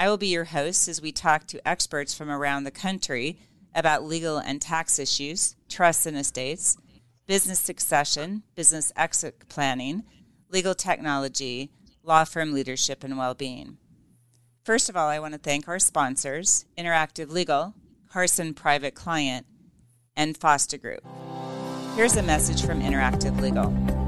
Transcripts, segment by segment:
I will be your host as we talk to experts from around the country about legal and tax issues, trusts and estates, business succession, business exit planning, legal technology, law firm leadership, and well being. First of all, I want to thank our sponsors Interactive Legal, Carson Private Client, and Foster Group. Here's a message from Interactive Legal.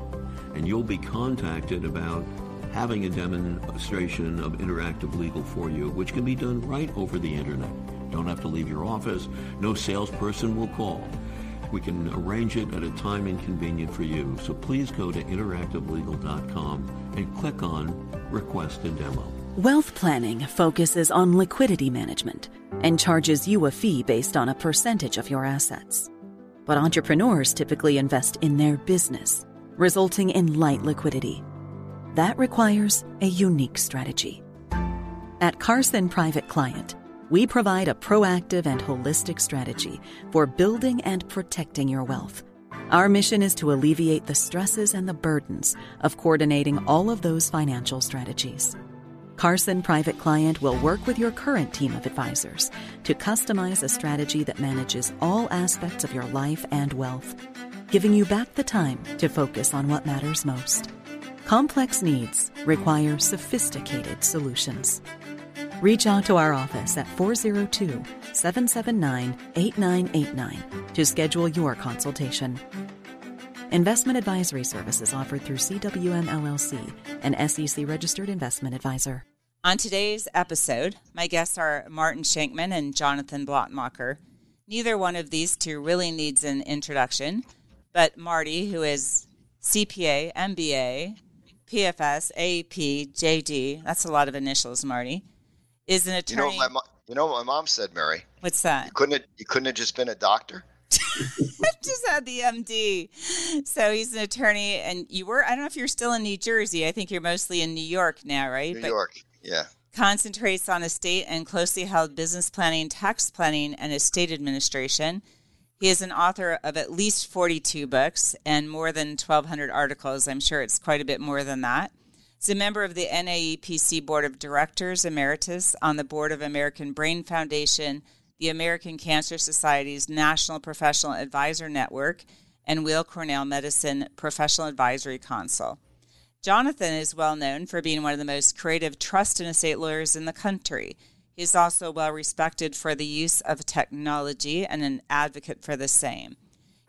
and you'll be contacted about having a demonstration of interactive legal for you, which can be done right over the internet. Don't have to leave your office. No salesperson will call. We can arrange it at a time inconvenient for you. So please go to interactivelegal.com and click on Request a Demo. Wealth planning focuses on liquidity management and charges you a fee based on a percentage of your assets. But entrepreneurs typically invest in their business resulting in light liquidity. That requires a unique strategy. At Carson Private Client, we provide a proactive and holistic strategy for building and protecting your wealth. Our mission is to alleviate the stresses and the burdens of coordinating all of those financial strategies. Carson Private Client will work with your current team of advisors to customize a strategy that manages all aspects of your life and wealth giving you back the time to focus on what matters most. Complex needs require sophisticated solutions. Reach out to our office at 402 779 8989 to schedule your consultation. Investment advisory services offered through CWM LLC, an SEC registered investment advisor. On today's episode, my guests are Martin Shenkman and Jonathan Blattmachr. Neither one of these two really needs an introduction. But Marty, who is CPA, MBA, PFS, AP, JD, that's a lot of initials, Marty, is an attorney. You know, my, you know what my mom said, Mary? What's that? You couldn't have, you couldn't have just been a doctor? just had the MD. So he's an attorney, and you were, I don't know if you're still in New Jersey. I think you're mostly in New York now, right? New but York, yeah. Concentrates on estate and closely held business planning, tax planning, and estate administration. He is an author of at least 42 books and more than 1,200 articles. I'm sure it's quite a bit more than that. He's a member of the NAEPC Board of Directors Emeritus on the Board of American Brain Foundation, the American Cancer Society's National Professional Advisor Network, and Weill Cornell Medicine Professional Advisory Council. Jonathan is well known for being one of the most creative trust and estate lawyers in the country. He's also well respected for the use of technology and an advocate for the same.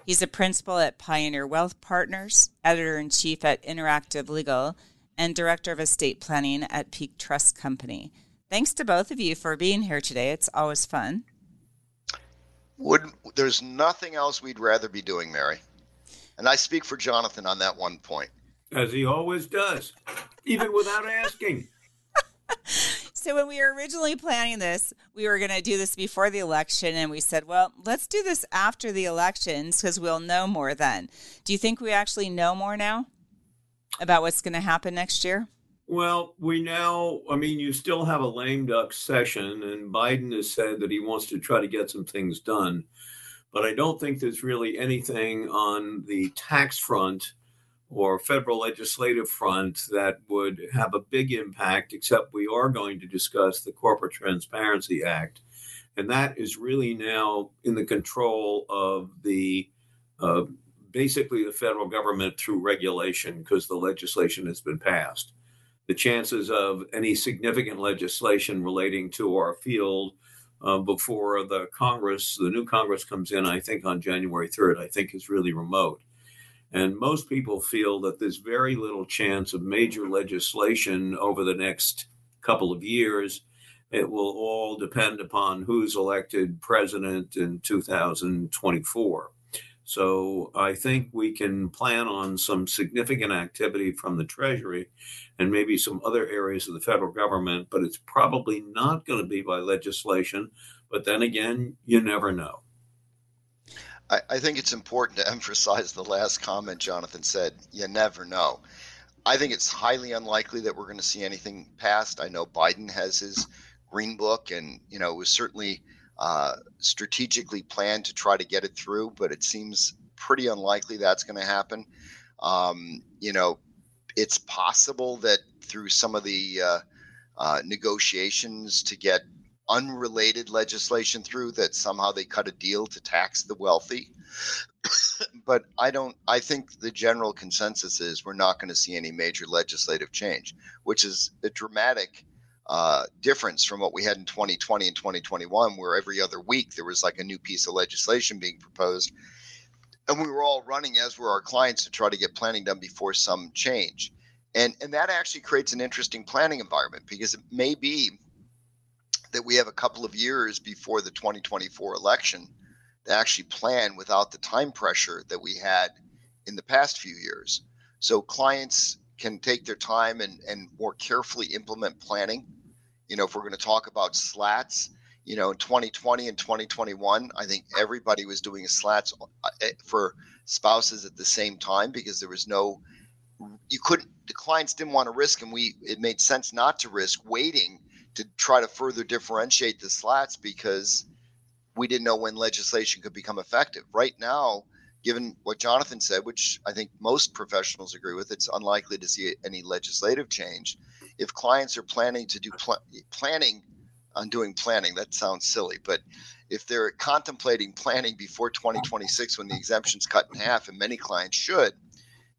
He's a principal at Pioneer Wealth Partners, editor in chief at Interactive Legal, and director of estate planning at Peak Trust Company. Thanks to both of you for being here today. It's always fun. Would there's nothing else we'd rather be doing, Mary. And I speak for Jonathan on that one point. As he always does, even without asking. So when we were originally planning this, we were going to do this before the election, and we said, well, let's do this after the elections because we'll know more then. Do you think we actually know more now about what's going to happen next year? Well, we now, I mean, you still have a lame duck session, and Biden has said that he wants to try to get some things done. But I don't think there's really anything on the tax front or federal legislative front that would have a big impact, except we are going to discuss the Corporate Transparency Act. And that is really now in the control of the uh, basically the federal government through regulation because the legislation has been passed. The chances of any significant legislation relating to our field uh, before the Congress, the new Congress comes in, I think on January 3rd, I think is really remote. And most people feel that there's very little chance of major legislation over the next couple of years. It will all depend upon who's elected president in 2024. So I think we can plan on some significant activity from the Treasury and maybe some other areas of the federal government, but it's probably not going to be by legislation. But then again, you never know. I, I think it's important to emphasize the last comment Jonathan said. You never know. I think it's highly unlikely that we're going to see anything passed. I know Biden has his green book, and you know it was certainly uh, strategically planned to try to get it through, but it seems pretty unlikely that's going to happen. Um, you know, it's possible that through some of the uh, uh, negotiations to get unrelated legislation through that somehow they cut a deal to tax the wealthy. but I don't I think the general consensus is we're not going to see any major legislative change, which is a dramatic uh, difference from what we had in 2020 and 2021, where every other week there was like a new piece of legislation being proposed. And we were all running, as were our clients, to try to get planning done before some change. And, and that actually creates an interesting planning environment because it may be that we have a couple of years before the 2024 election to actually plan without the time pressure that we had in the past few years. So clients can take their time and, and more carefully implement planning. You know, if we're going to talk about slats, you know, in 2020 and 2021, I think everybody was doing slats uh, eh, for spouses at the same time because there was no, you couldn't, the clients didn't want to risk, and we, it made sense not to risk waiting to try to further differentiate the slats because we didn't know when legislation could become effective. Right now, given what Jonathan said, which I think most professionals agree with, it's unlikely to see any legislative change. If clients are planning to do pl- planning on doing planning, that sounds silly, but if they're contemplating planning before 2026 when the exemption's cut in half, and many clients should,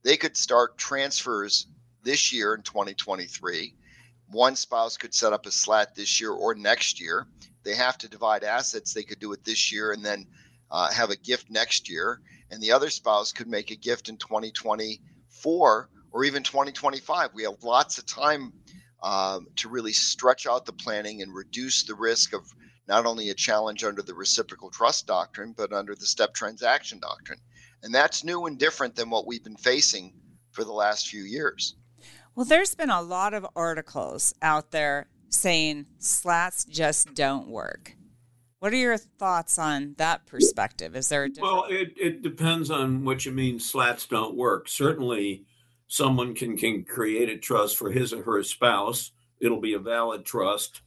they could start transfers this year in 2023. One spouse could set up a slat this year or next year. They have to divide assets. They could do it this year and then uh, have a gift next year and the other spouse could make a gift in 2024 or even 2025. We have lots of time um, to really stretch out the planning and reduce the risk of not only a challenge under the reciprocal trust doctrine, but under the step transaction doctrine. And that's new and different than what we've been facing for the last few years. Well, there's been a lot of articles out there saying slats just don't work. What are your thoughts on that perspective? Is there a well? It, it depends on what you mean. Slats don't work. Certainly, someone can can create a trust for his or her spouse. It'll be a valid trust,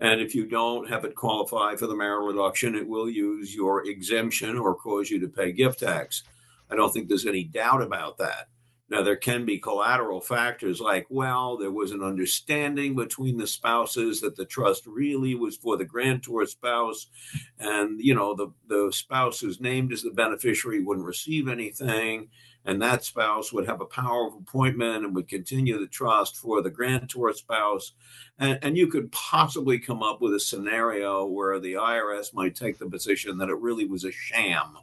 and if you don't have it qualify for the marital deduction, it will use your exemption or cause you to pay gift tax. I don't think there's any doubt about that. Now, there can be collateral factors like, well, there was an understanding between the spouses that the trust really was for the grantor spouse, and you know the the spouse who's named as the beneficiary wouldn't receive anything, and that spouse would have a power of appointment and would continue the trust for the grantor spouse, and, and you could possibly come up with a scenario where the IRS might take the position that it really was a sham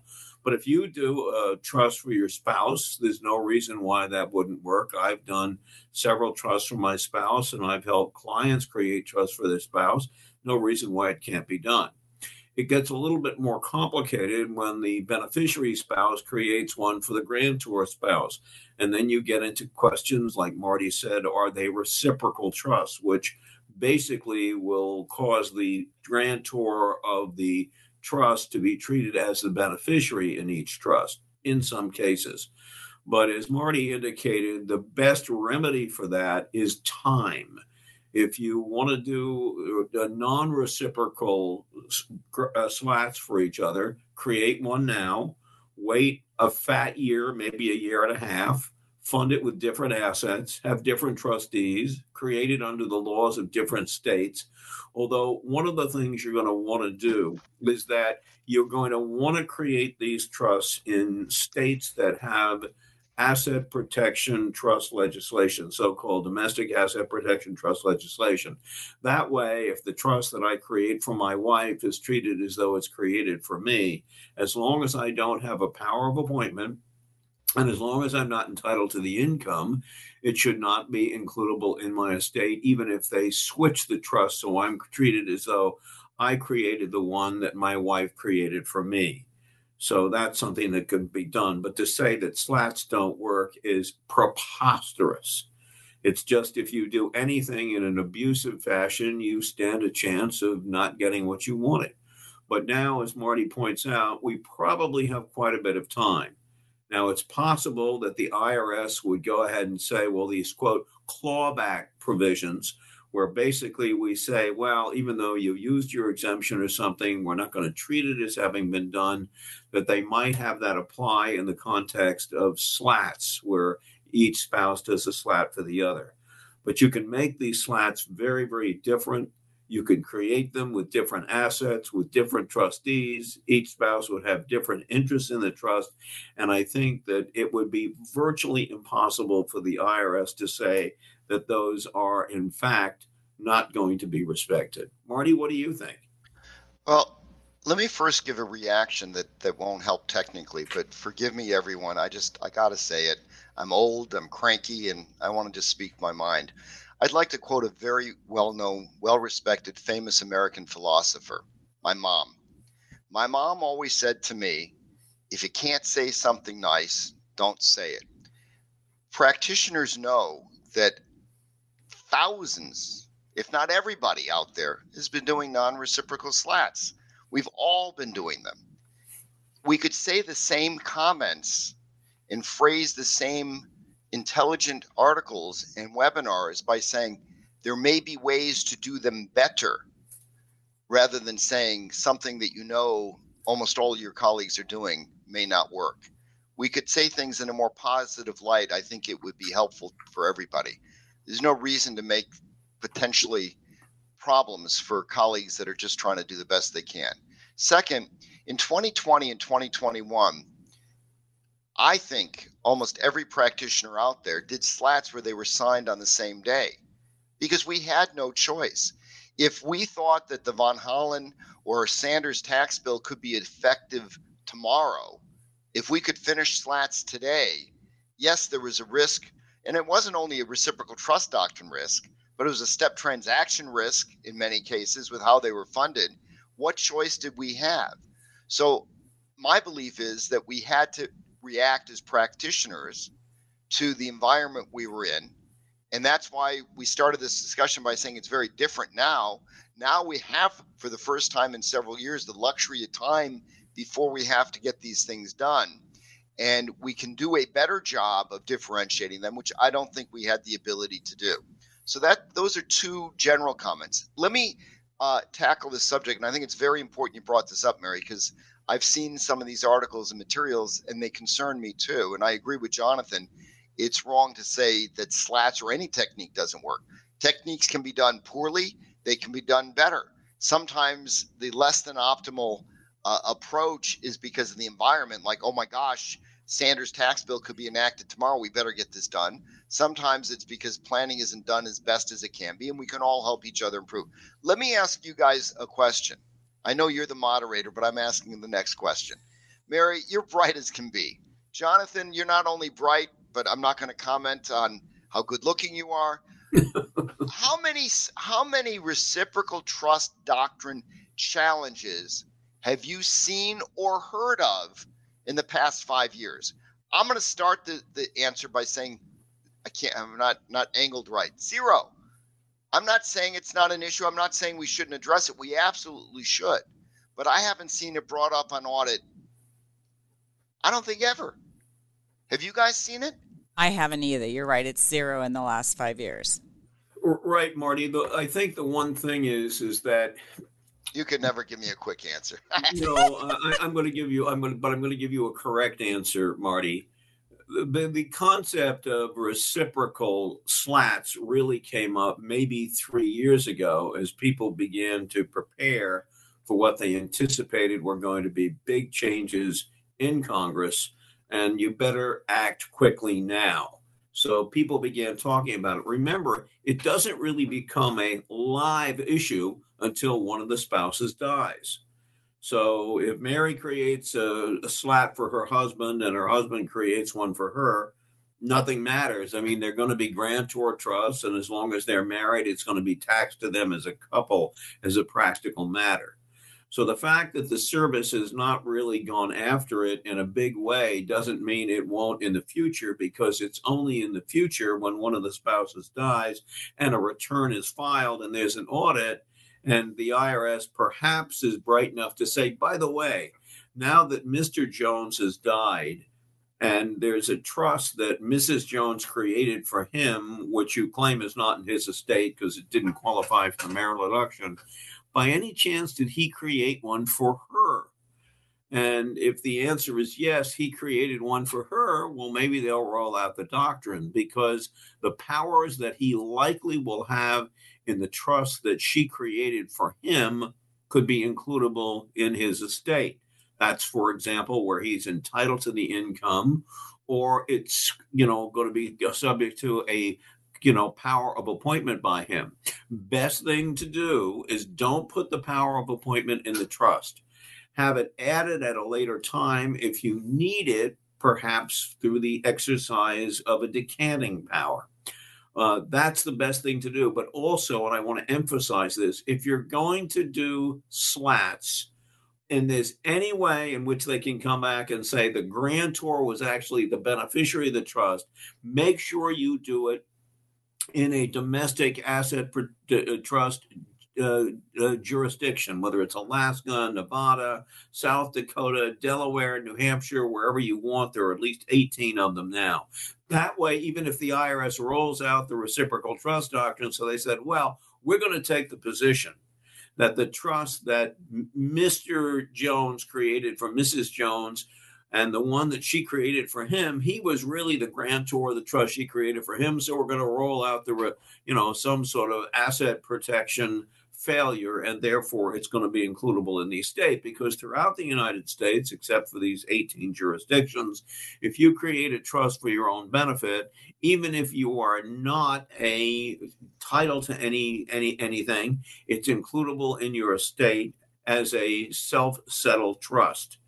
but if you do a trust for your spouse, there's no reason why that wouldn't work. I've done several trusts for my spouse, and I've helped clients create trusts for their spouse. No reason why it can't be done. It gets a little bit more complicated when the beneficiary spouse creates one for the grantor spouse. And then you get into questions like Marty said are they reciprocal trusts, which basically will cause the grantor of the trust to be treated as the beneficiary in each trust in some cases. But as Marty indicated, the best remedy for that is time. If you want to do a non reciprocal uh, slats for each other, create one now, wait a fat year, maybe a year and a half, fund it with different assets, have different trustees, created under the laws of different states. Although, one of the things you're going to want to do is that you're going to want to create these trusts in states that have asset protection trust legislation, so called domestic asset protection trust legislation. That way, if the trust that I create for my wife is treated as though it's created for me, as long as I don't have a power of appointment, and as long as I'm not entitled to the income, it should not be includable in my estate, even if they switch the trust so I'm treated as though I created the one that my wife created for me. So that's something that could be done. But to say that slats don't work is preposterous. It's just if you do anything in an abusive fashion, you stand a chance of not getting what you wanted. But now, as Marty points out, we probably have quite a bit of time. Now, it's possible that the IRS would go ahead and say, well, these quote clawback provisions where basically we say, well, even though you used your exemption or something, we're not going to treat it as having been done, that they might have that apply in the context of slats, where each spouse does a slat for the other. But you can make these slats very, very different. You can create them with different assets, with different trustees. Each spouse would have different interests in the trust. And I think that it would be virtually impossible for the IRS to say that those are, in fact, not going to be respected. Marty, what do you think? Well, let me first give a reaction that, that won't help technically, but forgive me, everyone. I just, I got to say it. I'm old, I'm cranky, and I want to just speak my mind. I'd like to quote a very well known, well respected, famous American philosopher, my mom. My mom always said to me, if you can't say something nice, don't say it. Practitioners know that thousands, if not everybody out there, has been doing non reciprocal slats. We've all been doing them. We could say the same comments and phrase the same intelligent articles and webinars by saying there may be ways to do them better rather than saying something that you know almost all your colleagues are doing may not work. We could say things in a more positive light. I think it would be helpful for everybody there's no reason to make potentially problems for colleagues that are just trying to do the best they can. Second, in 2020 and 2021, I think almost every practitioner out there did slats where they were signed on the same day because we had no choice. If we thought that the Van Hollen or Sanders tax bill could be effective tomorrow, if we could finish slats today, yes, there was a risk and it wasn't only a reciprocal trust doctrine risk, but it was a step transaction risk in many cases with how they were funded. What choice did we have? So, my belief is that we had to react as practitioners to the environment we were in. And that's why we started this discussion by saying it's very different now. Now we have, for the first time in several years, the luxury of time before we have to get these things done and we can do a better job of differentiating them, which I don't think we had the ability to do. So that those are two general comments. Let me uh, tackle this subject, and I think it's very important you brought this up, Mary, because I've seen some of these articles and materials, and they concern me too. And I agree with Jonathan. It's wrong to say that slats or any technique doesn't work. Techniques can be done poorly; they can be done better. Sometimes the less than optimal uh, approach is because of the environment. Like, oh my gosh, Sanders' tax bill could be enacted tomorrow. We better get this done. Sometimes it's because planning isn't done as best as it can be, and we can all help each other improve. Let me ask you guys a question. I know you're the moderator, but I'm asking the next question. Mary, you're bright as can be. Jonathan, you're not only bright, but I'm not going to comment on how good looking you are. how many how many reciprocal trust doctrine challenges have you seen or heard of in the past five years? I'm going to start the, the answer by saying I can't. I'm not not angled right. Zero. I'm not saying it's not an issue. I'm not saying we shouldn't address it. We absolutely should. But I haven't seen it brought up on audit. I don't think ever. Have you guys seen it? I haven't either. You're right. It's zero in the last five years. Right, Marty. I think the one thing is is that you could never give me a quick answer. no, I, am going to give you. I'm going, but I'm going to give you a correct answer, Marty. The, the concept of reciprocal slats really came up maybe three years ago as people began to prepare for what they anticipated were going to be big changes in Congress and you better act quickly now. So people began talking about it. Remember, it doesn't really become a live issue until one of the spouses dies. So if Mary creates a, a slat for her husband and her husband creates one for her, nothing matters. I mean, they're going to be grantor trusts, and as long as they're married, it's going to be taxed to them as a couple as a practical matter. So the fact that the service has not really gone after it in a big way doesn't mean it won't in the future because it's only in the future when one of the spouses dies and a return is filed and there's an audit and the IRS perhaps is bright enough to say, by the way, now that Mr. Jones has died, and there's a trust that Mrs. Jones created for him, which you claim is not in his estate because it didn't qualify for marital deduction. By any chance, did he create one for her? And if the answer is yes, he created one for her, well, maybe they'll roll out the doctrine because the powers that he likely will have in the trust that she created for him could be includable in his estate. That's, for example, where he's entitled to the income, or it's you know going to be subject to a you know power of appointment by him. Best thing to do is don't put the power of appointment in the trust. Have it added at a later time if you need it, perhaps through the exercise of a decanting power. Uh, that's the best thing to do. But also, and I want to emphasize this if you're going to do slats, and there's any way in which they can come back and say the grantor was actually the beneficiary of the trust, make sure you do it in a domestic asset uh, trust uh, uh, jurisdiction, whether it's Alaska, Nevada, South Dakota, Delaware, New Hampshire, wherever you want. There are at least 18 of them now. That way, even if the IRS rolls out the reciprocal trust doctrine, so they said, well, we're going to take the position that the trust that Mr. Jones created for Mrs. Jones and the one that she created for him, he was really the grantor of the trust she created for him. So we're going to roll out the, you know, some sort of asset protection failure, and therefore it's going to be includable in the estate because throughout the United States, except for these 18 jurisdictions, if you create a trust for your own benefit, even if you are not a title to any any anything, it's includable in your estate as a self-settled trust.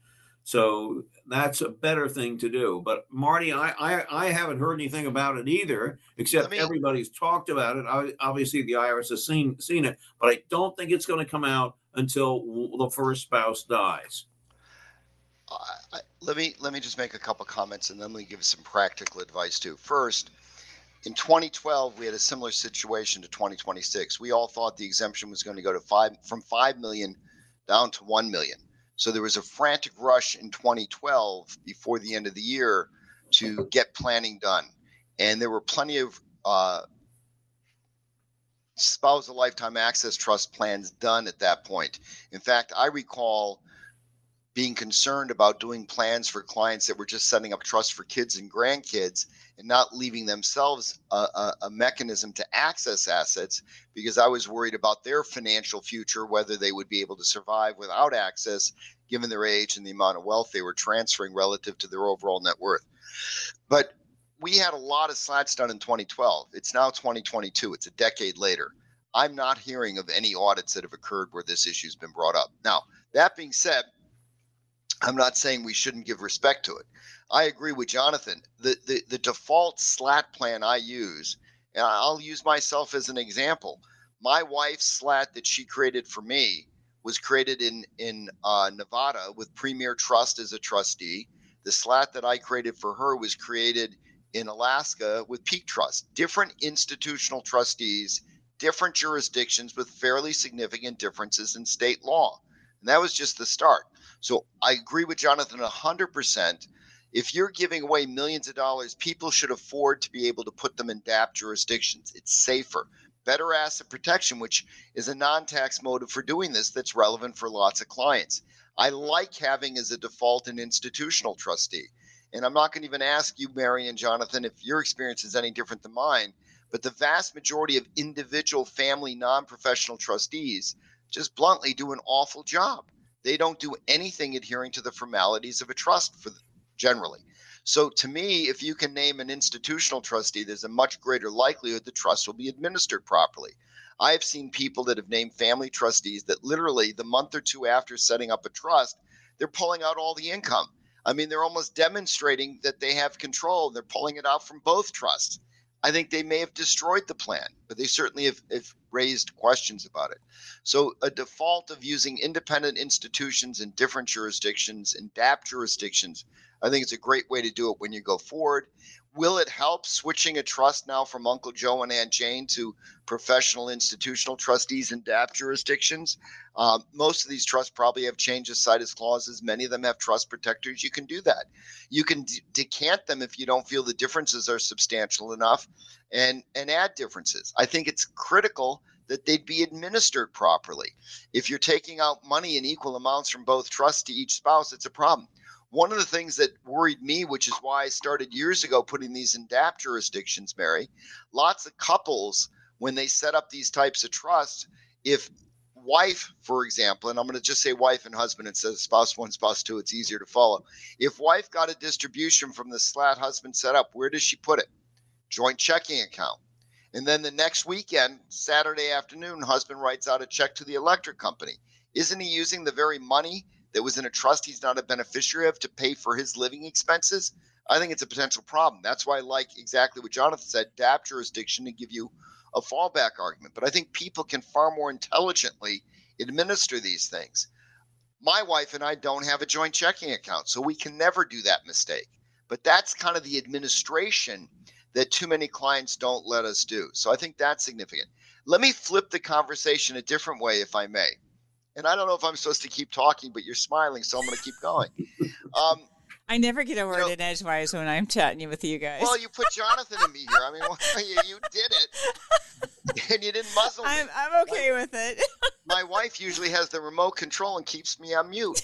So that's a better thing to do. But Marty, I I, I haven't heard anything about it either, except me, everybody's talked about it. I, obviously, the IRS has seen seen it, but I don't think it's going to come out until the first spouse dies. I, let me let me just make a couple comments, and then let me give some practical advice too. First, in 2012, we had a similar situation to 2026. We all thought the exemption was going to go to five from five million down to one million so there was a frantic rush in 2012 before the end of the year to get planning done. And there were plenty of uh, spousal lifetime access trust plans done at that point. In fact, I recall being concerned about doing plans for clients that were just setting up trusts for kids and grandkids and not leaving themselves a, a, a, mechanism to access assets because I was worried about their financial future, whether they would be able to survive without access given their age and the amount of wealth they were transferring relative to their overall net worth. But we had a lot of slats done in 2012. It's now 2022, it's a decade later. I'm not hearing of any audits that have occurred where this issue has been brought up. Now, that being said, I'm not saying we shouldn't give respect to it. I agree with Jonathan. The, the, the default slat plan I use, and I'll use myself as an example. My wife's slat that she created for me was created in in uh, Nevada with Premier Trust as a trustee. The slat that I created for her was created in Alaska with Peak Trust. Different institutional trustees, different jurisdictions with fairly significant differences in state law. And that was just the start. So I agree with Jonathan 100%. If you're giving away millions of dollars, people should afford to be able to put them in DAP jurisdictions. It's safer. Better asset protection, which is a non tax motive for doing this that's relevant for lots of clients. I like having as a default an institutional trustee. And I'm not going to even ask you, Mary and Jonathan, if your experience is any different than mine, but the vast majority of individual family non professional trustees just bluntly do an awful job. They don't do anything adhering to the formalities of a trust for generally. So to me, if you can name an institutional trustee, there's a much greater likelihood the trust will be administered properly. I have seen people that have named family trustees that literally the month or two after setting up a trust, they're pulling out all the income. I mean, they're almost demonstrating that they have control. They're pulling it out from both trusts. I think they may have destroyed the plan, but they certainly have, have, raised questions about it. So, a default of using independent institutions in different jurisdictions, in DAP jurisdictions, I think it's a great way to do it when you go forward. Will it help switching a trust now from Uncle Joe and Aunt Jane to professional institutional trustees in DAP jurisdictions? Um, most of these trusts probably have change of situs clauses. Many of them have trust protectors. You can do that. You can d- decant them if you don't feel the differences are substantial enough, and and add differences. I think it's critical that they'd be administered properly. If you're taking out money in equal amounts from both trusts to each spouse, it's a problem. One of the things that worried me, which is why I started years ago putting these in DAP jurisdictions, Mary, lots of couples, when they set up these types of trusts, if wife, for example, and I'm going to just say wife and husband instead of spouse one, spouse two, it's easier to follow. If wife got a distribution from the SLAT husband set up, where does she put it? Joint checking account. And then the next weekend, Saturday afternoon, husband writes out a check to the electric company. Isn't he using the very money that was in a trust he's not a beneficiary of to pay for his living expenses, I think it's a potential problem. That's why I like exactly what Jonathan said, DAP jurisdiction to give you a fallback argument. But I think people can far more intelligently administer these things. My wife and I don't have a joint checking account, so we can never do that mistake. But that's kind of the administration that too many clients don't let us do. So I think that's significant. Let me flip the conversation a different way, if I may and I don't know if I'm supposed to keep talking, but you're smiling, so I'm going to keep going. Um, I never get a word you know, in edgewise when I'm chatting with you guys. Well, you put Jonathan and me here. I mean, well, you, you, did it, and you didn't muzzle I'm, me. I'm okay with it. my wife usually has the remote control and keeps me on mute.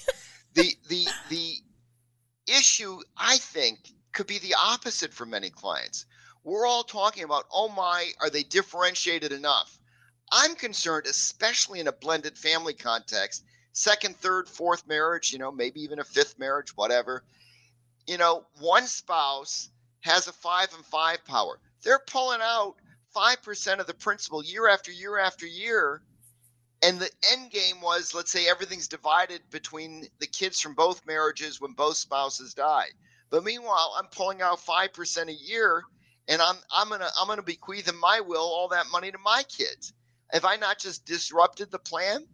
The the the issue, I think, could be the opposite for many clients. We're all talking about, oh my, are they differentiated enough? I'm concerned, especially in a blended family context, second, third, fourth marriage, you know, maybe even a fifth marriage, whatever. You know, one spouse has a five and five power. They're pulling out 5% of the principal year after year after year. And the end game was, let's say everything's divided between the kids from both marriages when both spouses die. But meanwhile, I'm pulling out 5% a year and I'm I'm gonna I'm gonna bequeath in my will all that money to my kids. Have I not just disrupted the plan?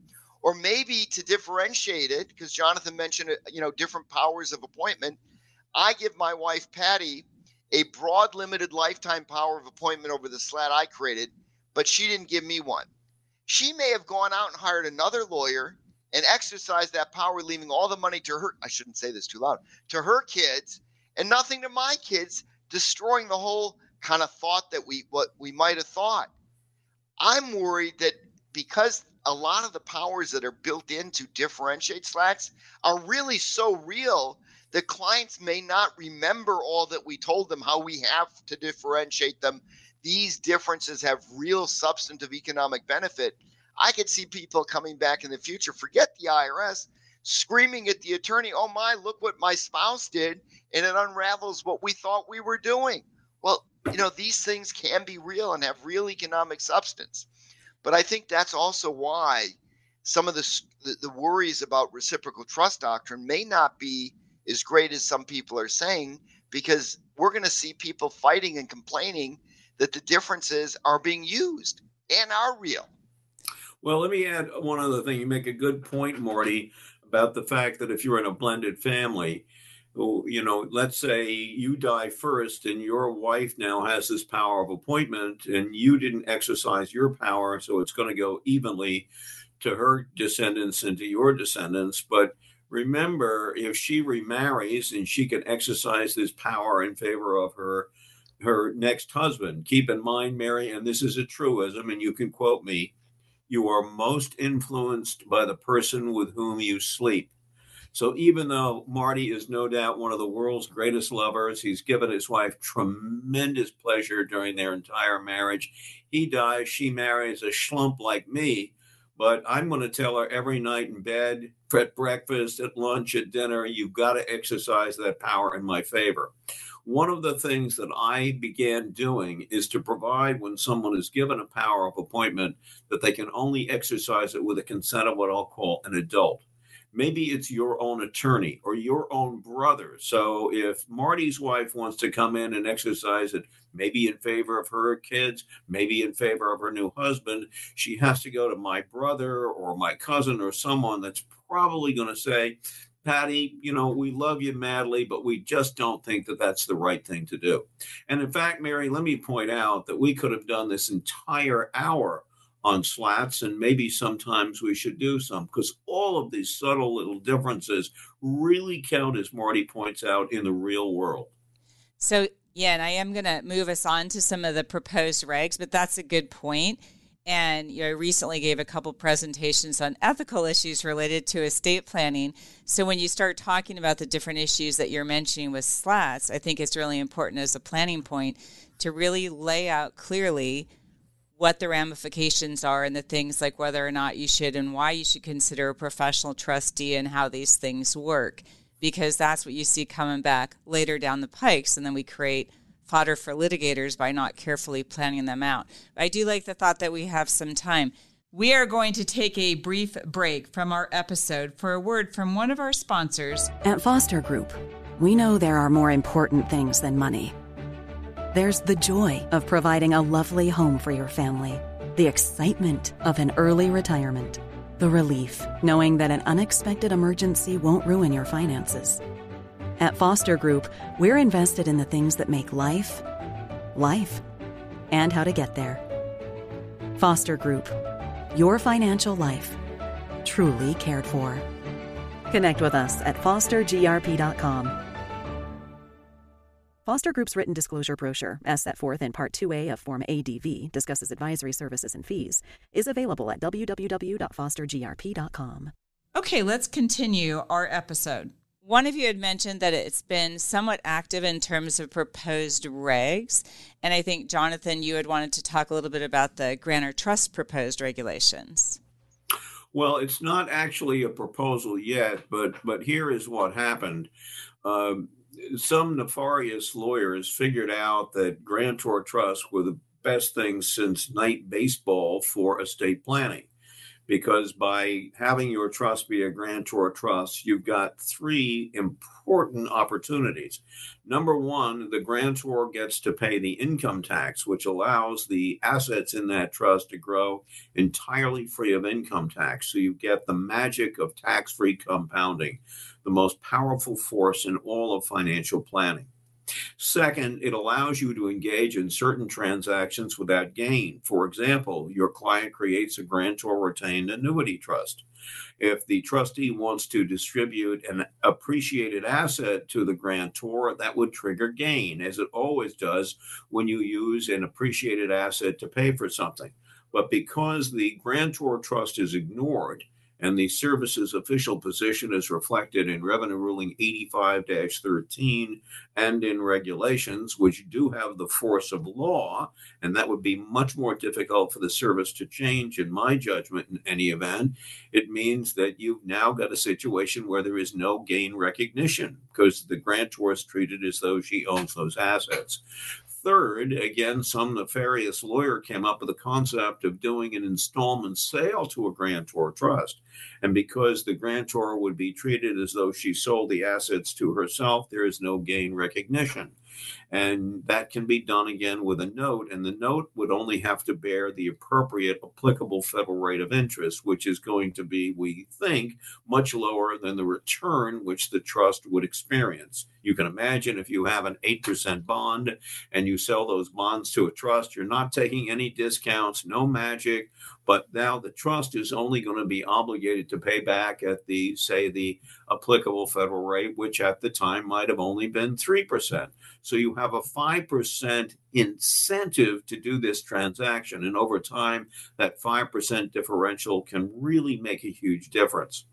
Or maybe to differentiate it, because Jonathan mentioned, uh, you know, different powers of appointment. I give my wife Patty a broad, limited lifetime power of appointment over the SLAT I created, but she didn't give me one. She may have gone out and hired another lawyer and exercised that power, leaving all the money to her. I shouldn't say this too loud to her kids and nothing to my kids, destroying the whole kind of thought that we what we might have thought. I'm worried that because a lot of the powers that are built in to differentiate SLATs are really so real that clients may not remember all that we told them, how we have to differentiate them. These differences have real substantive economic benefit. I could see people coming back in the future, forget the IRS, screaming at the attorney, oh my, look what my spouse did. And it unravels what we thought we were doing. Well, you know, these things can be real and have real economic substance. But I think that's also why some of the, the, the worries about reciprocal trust doctrine may not be as great as some people are saying, because we're going to see people fighting and complaining that the differences are being used and are real. Well, let me add one other thing. You make a good point, Marty, about the fact that if you're in a blended family, oh, you know, let's say you die first and your wife now has this power of appointment and you didn't exercise your power, so it's going to go evenly to her descendants and to your descendants. But remember, if she remarries and she can exercise this power in favor of her her next husband, keep in mind, Mary, and this is a truism, and you can quote me, you are most influenced by the person with whom you sleep. So even though Marty is no doubt one of the world's greatest lovers, he's given his wife tremendous pleasure during their entire marriage. He dies, she marries a schlump like me. But I'm going to tell her every night in bed, at breakfast, at lunch, at dinner, you've got to exercise that power in my favor. One of the things that I began doing is to provide when someone is given a power of appointment that they can only exercise it with the consent of what I'll call an adult maybe it's your own attorney or your own brother. So if Marty's wife wants to come in and exercise it, maybe in favor of her kids, maybe in favor of her new husband, she has to go to my brother or my cousin or someone that's probably going to say, Patty, you know, we love you madly, but we just don't think that that's the right thing to do. And in fact, Mary, let me point out that we could have done this entire hour on slats, and maybe sometimes we should do some because all of these subtle little differences really count, as Marty points out, in the real world. So, yeah, and I am going to move us on to some of the proposed regs, but that's a good point. And you know, I recently gave a couple presentations on ethical issues related to estate planning. So when you start talking about the different issues that you're mentioning with slats, I think it's really important as a planning point to really lay out clearly what the ramifications are and the things like whether or not you should and why you should consider a professional trustee and how these things work because that's what you see coming back later down the pikes and then we create fodder for litigators by not carefully planning them out. I do like the thought that we have some time. We are going to take a brief break from our episode for a word from one of our sponsors. At Foster Group, we know there are more important things than money. There's the joy of providing a lovely home for your family, the excitement of an early retirement, the relief knowing that an unexpected emergency won't ruin your finances. At Foster Group, we're invested in the things that make life, life, and how to get there. Foster Group, your financial life, truly cared for. Connect with us at fostergrp.com. Foster Group's written disclosure brochure, as set forth in Part 2A of Form ADV, discusses advisory services and fees, is available at www.fostergrp.com. Okay, let's continue our episode. One of you had mentioned that it's been somewhat active in terms of proposed regs. And I think, Jonathan, you had wanted to talk a little bit about the grantor trust proposed regulations. Well, it's not actually a proposal yet, but but here is what happened. Um, some nefarious lawyers figured out that grantor trusts were the best thing since night baseball for estate planning. Because by having your trust be a grantor trust, you've got three important opportunities. Number one, the grantor gets to pay the income tax, which allows the assets in that trust to grow entirely free of income tax. So you get the magic of tax free compounding the most powerful force in all of financial planning. Second, it allows you to engage in certain transactions without gain. For example, your client creates a grantor retained annuity trust. If the trustee wants to distribute an appreciated asset to the grantor, that would trigger gain, as it always does when you use an appreciated asset to pay for something. But because the grantor trust is ignored, and the service's official position is reflected in Revenue Ruling 85 13 and in regulations, which do have the force of law. And that would be much more difficult for the service to change, in my judgment, in any event. It means that you've now got a situation where there is no gain recognition because the grantor is treated as though she owns those assets. Third, again, some nefarious lawyer came up with the concept of doing an installment sale to a grantor trust. And because the grantor would be treated as though she sold the assets to herself, there is no gain recognition. And that can be done again with a note, and the note would only have to bear the appropriate applicable federal rate of interest, which is going to be, we think, much lower than the return which the trust would experience. You can imagine if you have an 8% bond and you sell those bonds to a trust, you're not taking any discounts, no magic, but now the trust is only going to be obligated to pay back at the, say, the applicable federal rate, which at the time might have only been 3%. So you have a 5% incentive to do this transaction. And over time, that 5% differential can really make a huge difference.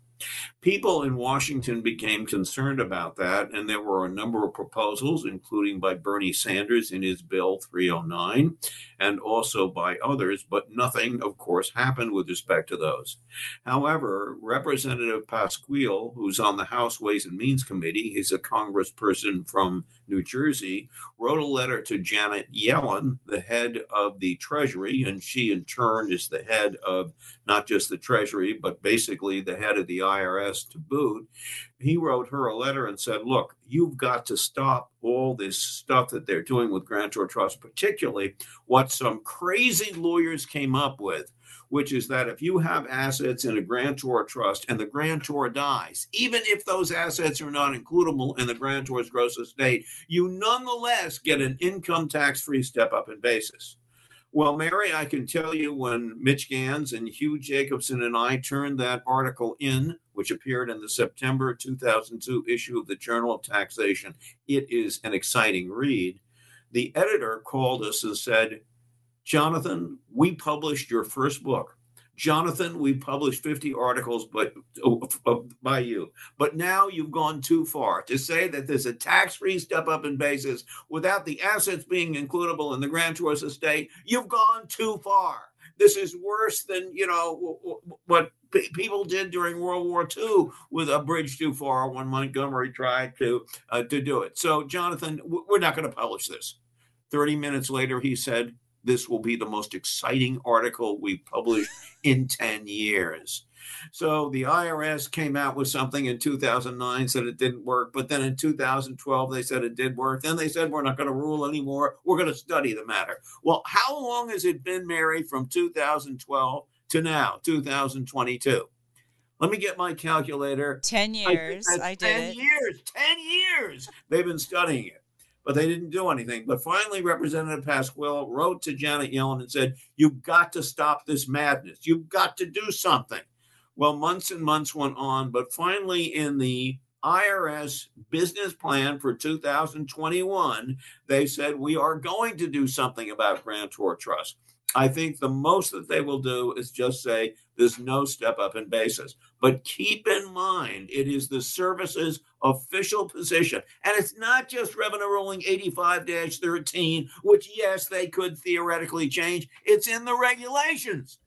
People in Washington became concerned about that, and there were a number of proposals, including by Bernie Sanders in his Bill 309, and also by others, but nothing, of course, happened with respect to those. However, Representative Pascrell, who's on the House Ways and Means Committee, he's a congressperson from New Jersey, wrote a letter to Janet Yellen, the head of the Treasury, and she in turn is the head of not just the Treasury, but basically the head of the IRS to boot. He wrote her a letter and said, Look, you've got to stop all this stuff that they're doing with grantor trust, particularly what some crazy lawyers came up with which is that if you have assets in a grantor trust and the grantor dies, even if those assets are not includable in the grantor's gross estate, you nonetheless get an income tax free step up in basis. Well, Mary, I can tell you when Mitch Gans and Hugh Jacobson and I turned that article in, which appeared in the September 2002 issue of the Journal of Taxation, it is an exciting read. The editor called us and said, Jonathan, we published your first book. Jonathan, we published 50 articles but uh, by you. But now you've gone too far to say that there's a tax-free step up in basis without the assets being includable in the grantor's estate. You've gone too far. This is worse than, you know, what people did during World War II with a bridge too far when Montgomery tried to uh, to do it. So, Jonathan, we're not going to publish this. 30 minutes later, he said, this will be the most exciting article we've published in 10 years. So the IRS came out with something in 2009, said it didn't work. But then in 2012, they said it did work. Then they said, we're not going to rule anymore. We're going to study the matter. Well, how long has it been, Mary, from 2012 to now, 2022? Let me get my calculator. 10 years. I, I did 10 it. years. 10 years. They've been studying it but they didn't do anything. But finally, Representative Pascrell wrote to Janet Yellen and said, You've got to stop this madness. You've got to do something. Well, months and months went on, but finally, in the IRS business plan for 2021, they said, We are going to do something about grantor trust. I think the most that they will do is just say there's no step up in basis. But keep in mind, it is the service's official position. And it's not just Revenue Ruling 85 13, which, yes, they could theoretically change. It's in the regulations.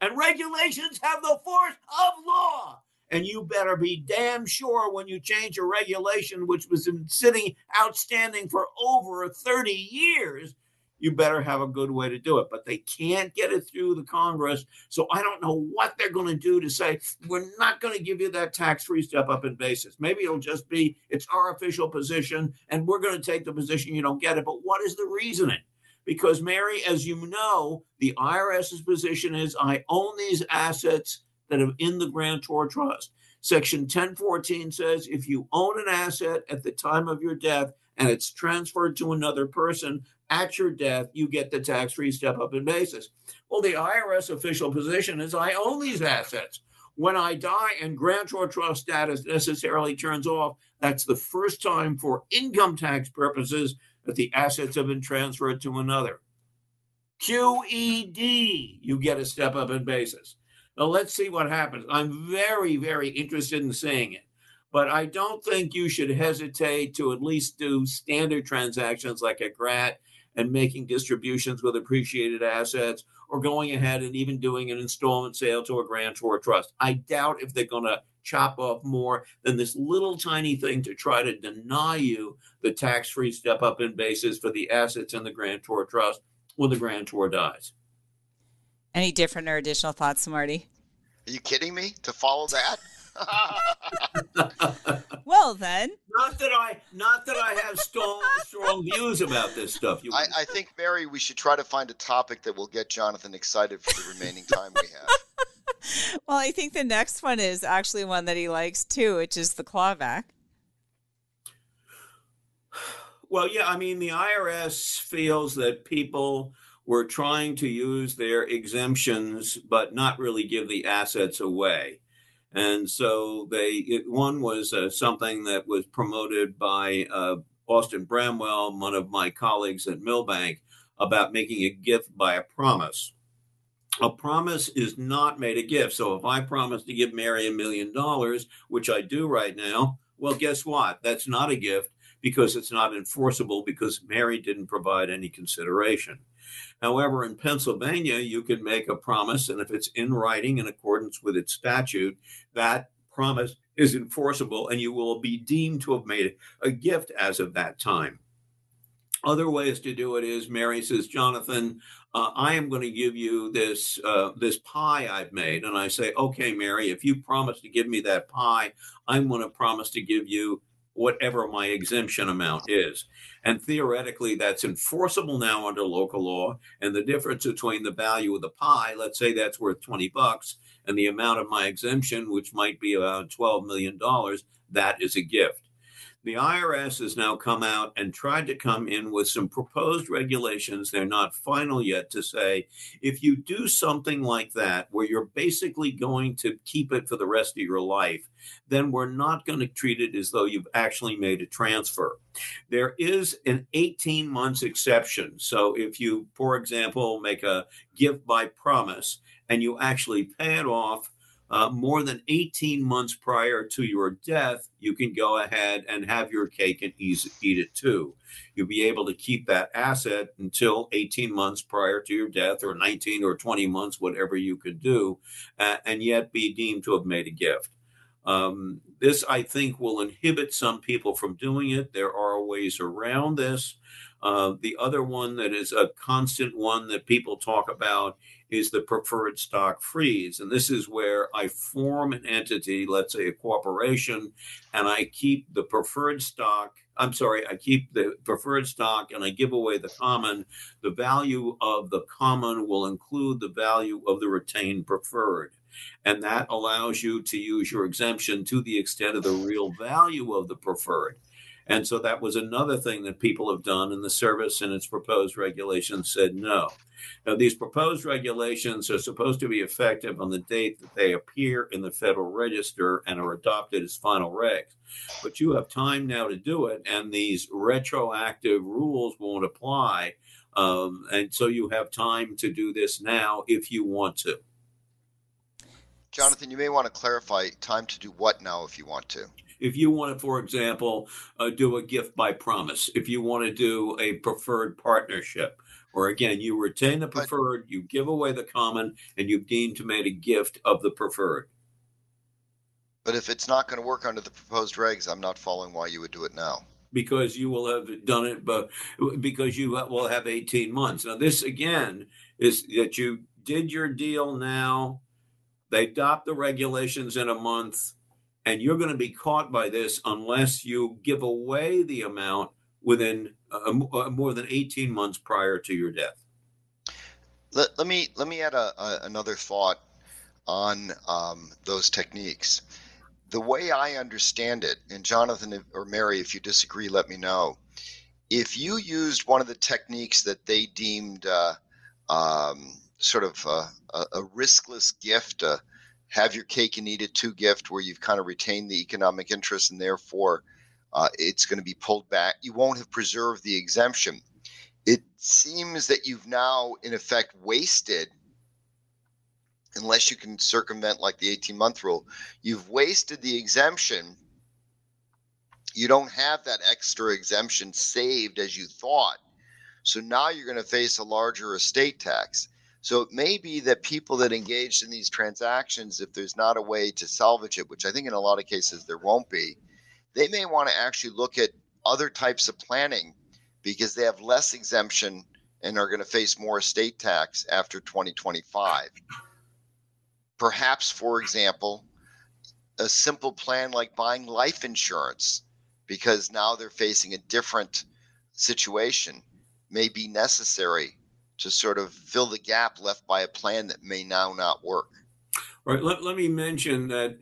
And regulations have the force of law. And you better be damn sure when you change a regulation, which was sitting outstanding for over 30 years, you better have a good way to do it. But they can't get it through the Congress. So I don't know what they're going to do to say, we're not going to give you that tax free step up in basis. Maybe it'll just be, it's our official position, and we're going to take the position you don't get it. But what is the reasoning? Because, Mary, as you know, the IRS's position is I own these assets that are in the grantor trust. Section 1014 says if you own an asset at the time of your death and it's transferred to another person, at your death, you get the tax free step up in basis. Well, the IRS official position is I own these assets. When I die and grantor trust status necessarily turns off, that's the first time for income tax purposes that the assets have been transferred to another. QED, you get a step up in basis. Now, let's see what happens. I'm very, very interested in seeing it but I don't think you should hesitate to at least do standard transactions like a GRAT and making distributions with appreciated assets or going ahead and even doing an installment sale to a grantor trust. I doubt if they're going to chop off more than this little tiny thing to try to deny you the tax free step up in basis for the assets in the grantor trust when the grantor dies. Any different or additional thoughts, Marty? Are you kidding me? To follow that? well then, not that I not that I have strong strong views about this stuff. I, I, think Mary, we should try to find a topic that will get Jonathan excited for the remaining time we have. well, I think the next one is actually one that he likes too, which is the clawback. Well, yeah, I mean the IRS feels that people were trying to use their exemptions but not really give the assets away. And so they it, one was uh, something that was promoted by uh, Austin Bramwell, one of my colleagues at Milbank, about making a gift by a promise. a promise is not made a gift. So if I promise to give Mary a million dollars, which I do right now, well, guess what? That's not a gift because it's not enforceable because Mary didn't provide any consideration. However, in Pennsylvania, you can make a promise, and if it's in writing in accordance with its statute, that promise is enforceable and you will be deemed to have made a gift as of that time. Other ways to do it is Mary says, Jonathan, uh, I am going to give you this uh, this pie I've made, and I say, okay, Mary, if you promise to give me that pie, I'm going to promise to give you whatever my exemption amount is. And theoretically, that's enforceable now under local law. And the difference between the value of the pie, let's say that's worth 20 bucks, and the amount of my exemption, which might be about $12 million, that is a gift. The IRS has now come out and tried to come in with some proposed regulations. They're not final yet to say if you do something like that, where you're basically going to keep it for the rest of your life, then we're not going to treat it as though you've actually made a transfer. There is an 18 months exception. So if you, for example, make a gift by promise and you actually pay it off uh, more than 18 months prior to your death, you can go ahead and have your cake and eat it too. You'll be able to keep that asset until 18 months prior to your death, or 19 or 20 months, whatever you could do, uh, and yet be deemed to have made a gift. Um, this, I think, will inhibit some people from doing it. There are ways around this. Uh, the other one that is a constant one that people talk about is the preferred stock freeze. And this is where I form an entity, let's say a corporation, and I keep the preferred stock. I'm sorry, I keep the preferred stock and I give away the common. The value of the common will include the value of the retained preferred. And that allows you to use your exemption to the extent of the real value of the preferred. And so that was another thing that people have done, and the service and its proposed regulations said no. Now, these proposed regulations are supposed to be effective on the date that they appear in the Federal Register and are adopted as final regs. But you have time now to do it, and these retroactive rules won't apply. Um, and so you have time to do this now if you want to. Jonathan, you may want to clarify time to do what now if you want to. If you want to, for example, uh, do a gift by promise, if you want to do a preferred partnership, or again, you retain the preferred, you give away the common, and you've deemed to make a gift of the preferred. But if it's not going to work under the proposed regs, I'm not following why you would do it now. Because you will have done it, but because you will have 18 months. Now, this again is that you did your deal now. They adopt the regulations in a month, and you're going to be caught by this unless you give away the amount within uh, uh, more than 18 months prior to your death. Let, let me let me add a, a, another thought on um, those techniques. The way I understand it, and Jonathan or Mary, if you disagree, let me know. If you used one of the techniques that they deemed uh, um, sort of uh, a, a, riskless gift, uh, have your cake and eat it too gift, where you've kind of retained the economic interest and therefore uh, it's going to be pulled back. You won't have preserved the exemption. It seems that you've now, in effect, wasted, unless you can circumvent like the 18 month rule, you've wasted the exemption. You don't have that extra exemption saved as you thought. So now you're going to face a larger estate tax. So it may be that people that engaged in these transactions, if there's not a way to salvage it, which I think in a lot of cases there won't be, they may want to actually look at other types of planning because they have less exemption and are going to face more estate tax after 2025. Perhaps, for example, a simple plan like buying life insurance because now they're facing a different situation may be necessary to sort of fill the gap left by a plan that may now not work. Right. Let, let me mention that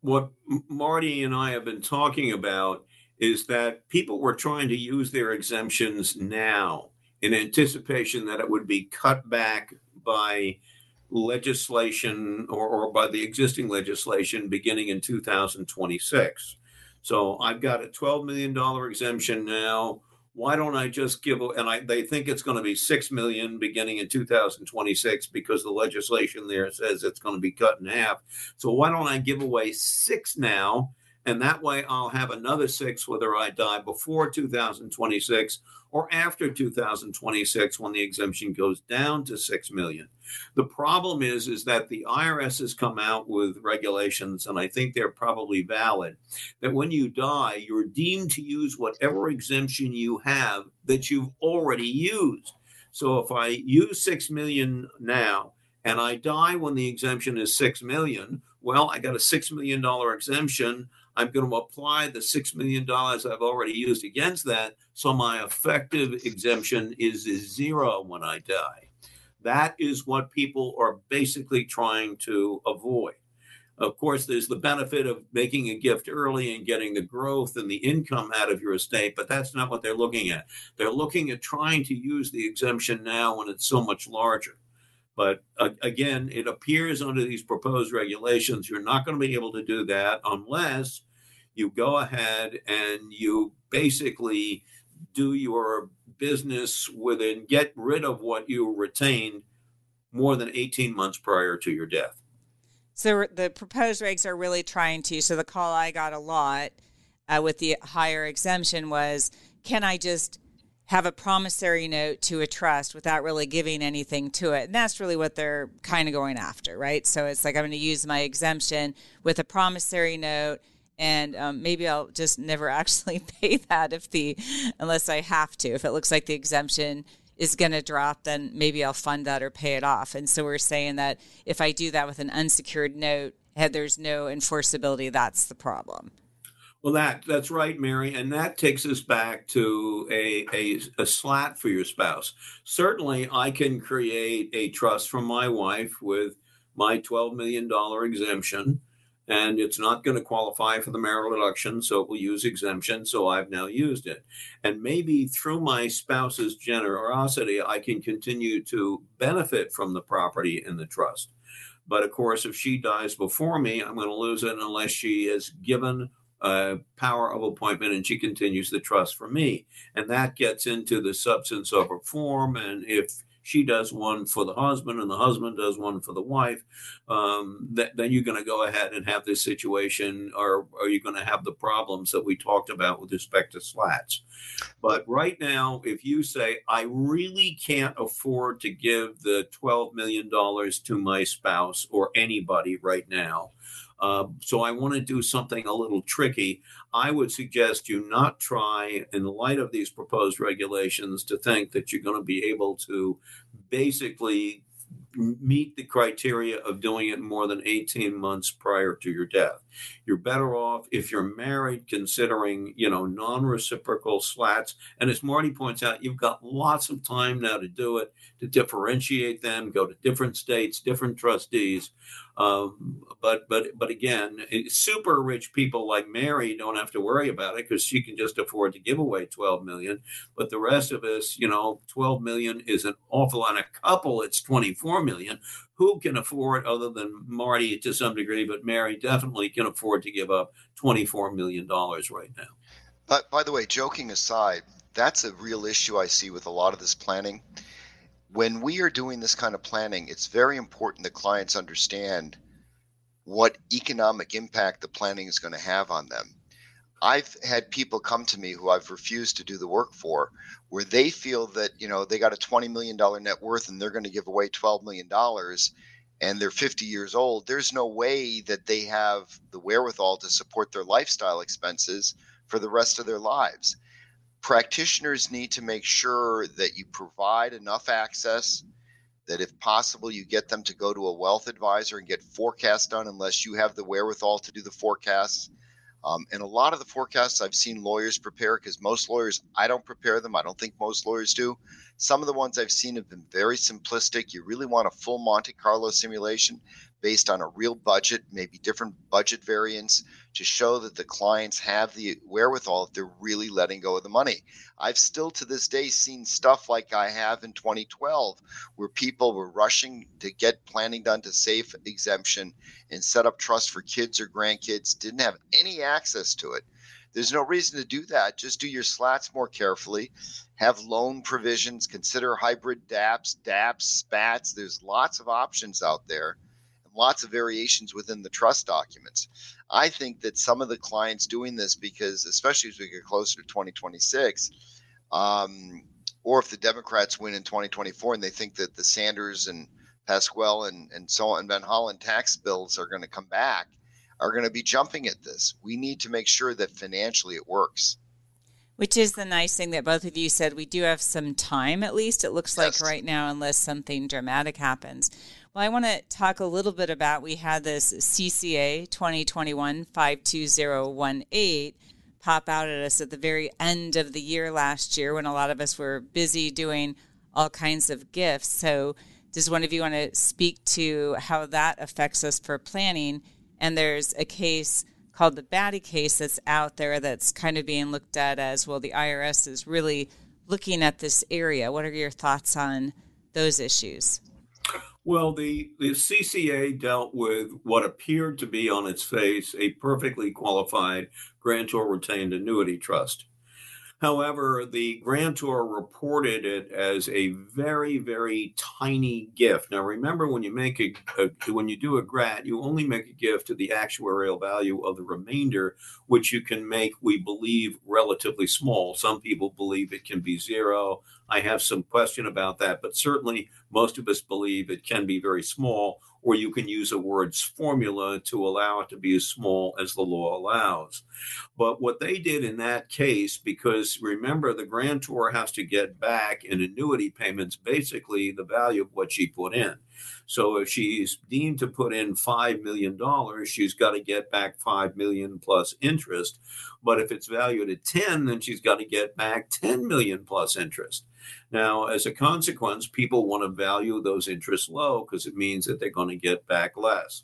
what Marty and I have been talking about is that people were trying to use their exemptions now in anticipation that it would be cut back by legislation or, or by the existing legislation beginning in 2026. So I've got a $12 million exemption now. Why don't I just give? And I, they think it's going to be six million beginning in 2026 because the legislation there says it's going to be cut in half. So why don't I give away six now? And that way I'll have another six whether I die before 2026 or after 2026 when the exemption goes down to 6 million. The problem is is that the IRS has come out with regulations and I think they're probably valid that when you die you're deemed to use whatever exemption you have that you've already used. So if I use 6 million now and I die when the exemption is 6 million, well I got a 6 million dollar exemption I'm going to apply the $6 million I've already used against that. So my effective exemption is, zero when I die. That is what people are basically trying to avoid. Of course, there's the benefit of making a gift early and getting the growth and the income out of your estate, but that's not what they're looking at. They're looking at trying to use the exemption now when it's so much larger. But uh, again, it appears under these proposed regulations, you're not going to be able to do that unless you go ahead and you basically do your business within get rid of what you retained more than 18 months prior to your death. So the proposed regs are really trying to. So the call I got a lot uh, with the higher exemption was, can I just have a promissory note to a trust without really giving anything to it? And that's really what they're kind of going after, right? So it's like I'm going to use my exemption with a promissory note and um, maybe I'll just never actually pay that if the unless I have to. If it looks like the exemption is going to drop, then maybe I'll fund that or pay it off. And so we're saying that if I do that with an unsecured note, there's no enforceability. That's the problem. Well, that that's right, Mary, and that takes us back to a, a, a SLAT for your spouse. Certainly, I can create a trust from my wife with my twelve million dollar exemption and it's not going to qualify for the marital deduction, so it will use exemption. So I've now used it. And maybe through my spouse's generosity, I can continue to benefit from the property in the trust. But of course, if she dies before me, I'm going to lose it unless she is given a power of appointment and she continues the trust for me. And that gets into the substance of form. And if she does one for the husband and the husband does one for the wife, um, then you're going to go ahead and have this situation, or are you going to have the problems that we talked about with respect to SLATs? But right now, if you say, I really can't afford to give the $12 million to my spouse or anybody right now, uh, so I want to do something a little tricky. I would suggest you not try, in light of these proposed regulations, to think that you're going to be able to basically meet the criteria of doing it more than 18 months prior to your death. You're better off if you're married considering, you know, non-reciprocal SLATs. And as Marty points out, you've got lots of time now to do it, to differentiate them, go to different states, different trustees. Um, but but but again, super rich people like Mary don't have to worry about it because she can just afford to give away 12 million. But the rest of us, you know, 12 million is an awful lot. A couple, it's 24 million. Who can afford, other than Marty to some degree, but Mary definitely can afford to give up 24 million dollars right now. But by the way, joking aside, that's a real issue I see with a lot of this planning when we are doing this kind of planning, it's very important that clients understand what economic impact the planning is going to have on them. I've had people come to me who I've refused to do the work for, where they feel that you know they got a twenty million dollar net worth and they're going to give away twelve million dollars, and they're fifty years old. There's no way that they have the wherewithal to support their lifestyle expenses for the rest of their lives practitioners need to make sure that you provide enough access that if possible you get them to go to a wealth advisor and get forecasts done unless you have the wherewithal to do the forecasts. Um, and a lot of the forecasts i've seen lawyers prepare because most lawyers i don't prepare them. I don't think most lawyers do. Some of the ones i've seen have been very simplistic. You really want a full monte carlo simulation based on a real budget, maybe different budget variants to show that the clients have the wherewithal if they're really letting go of the money. I've still to this day seen stuff like I have in 2012 where people were rushing to get planning done to save exemption and set up trust for kids or grandkids, didn't have any access to it. There's no reason to do that. Just do your SLATs more carefully. Have loan provisions. Consider hybrid DAPs, DAPs, SPATs. There's lots of options out there lots of variations within the trust documents. I think that some of the clients doing this because, especially as we get closer to 2026, um, or if the Democrats win in 2024 and they think that the Sanders and Pascrell and, and so on, and Van Hollen tax bills are going to come back, are going to be jumping at this. We need to make sure that financially it works. Which is the nice thing that both of you said. We do have some time, at least, it looks Yes. like right now, unless something dramatic happens. Well, I want to talk a little bit about we had this CCA 2021 52018 pop out at us at the very end of the year last year when a lot of us were busy doing all kinds of gifts. So, does one of you want to speak to how that affects us for planning? And there's a case called the Batty case that's out there that's kind of being looked at as well. The IRS is really looking at this area. What are your thoughts on those issues? Well, the, the CCA dealt with what appeared to be on its face a perfectly qualified grantor retained annuity trust. However, the grantor reported it as a very, very tiny gift. Now, remember, when you make a, a when you do a GRAT, you only make a gift to the actuarial value of the remainder, which you can make, we believe, relatively small. Some people believe it can be zero. I have some question about that, but certainly most of us believe it can be very small, or you can use a word's formula to allow it to be as small as the law allows. But what they did in that case, because remember, the grantor has to get back in annuity payments basically the value of what she put in. So if she's deemed to put in $5 million, she's got to get back 5 million plus interest. But if it's valued at 10, then she's got to get back 10 million plus interest. Now, as a consequence, people want to value those interests low because it means that they're going to get back less.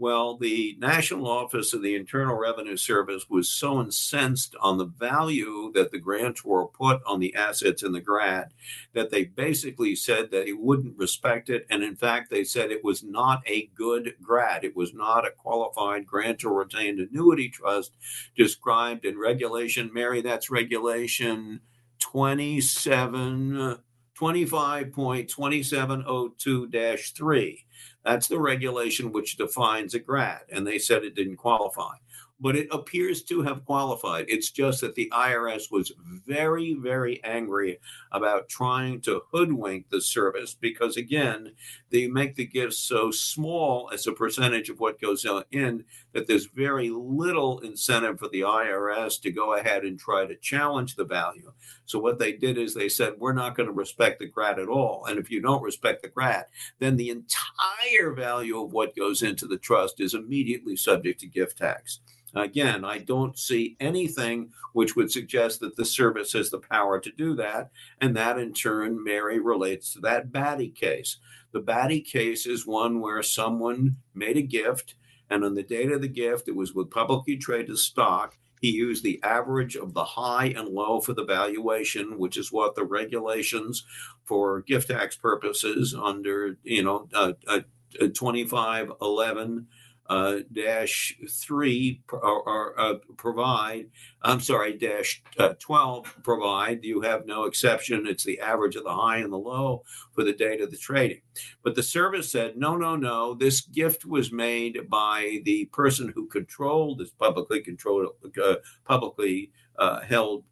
Well, the National Office of the Internal Revenue Service was so incensed on the value that the grantor put on the assets in the GRAT that they basically said that he wouldn't respect it. And in fact, they said it was not a good GRAT. It was not a qualified grantor retained annuity trust described in regulation. Mary, that's regulation 27. 25.2702-3. That's the regulation which defines a GRAT, and they said it didn't qualify. But it appears to have qualified. It's just that the IRS was very, very angry about trying to hoodwink the service because, again, they make the gifts so small as a percentage of what goes in that there's very little incentive for the IRS to go ahead and try to challenge the value. So what they did is they said, we're not going to respect the GRAT at all. And if you don't respect the GRAT, then the entire value of what goes into the trust is immediately subject to gift tax. Again, I don't see anything which would suggest that the service has the power to do that. And that in turn, Mary relates to that Batty case. The Batty case is one where someone made a gift, and on the date of the gift, it was with publicly traded stock. He used the average of the high and low for the valuation, which is what the regulations for gift tax purposes under, you know, uh, uh, 2511 uh, dash three or, or uh, provide. I'm sorry, dash uh, 12 provide. You have no exception. It's the average of the high and the low for the date of the trading. But the service said, no, no, no. This gift was made by the person who controlled this publicly controlled, uh, publicly uh, held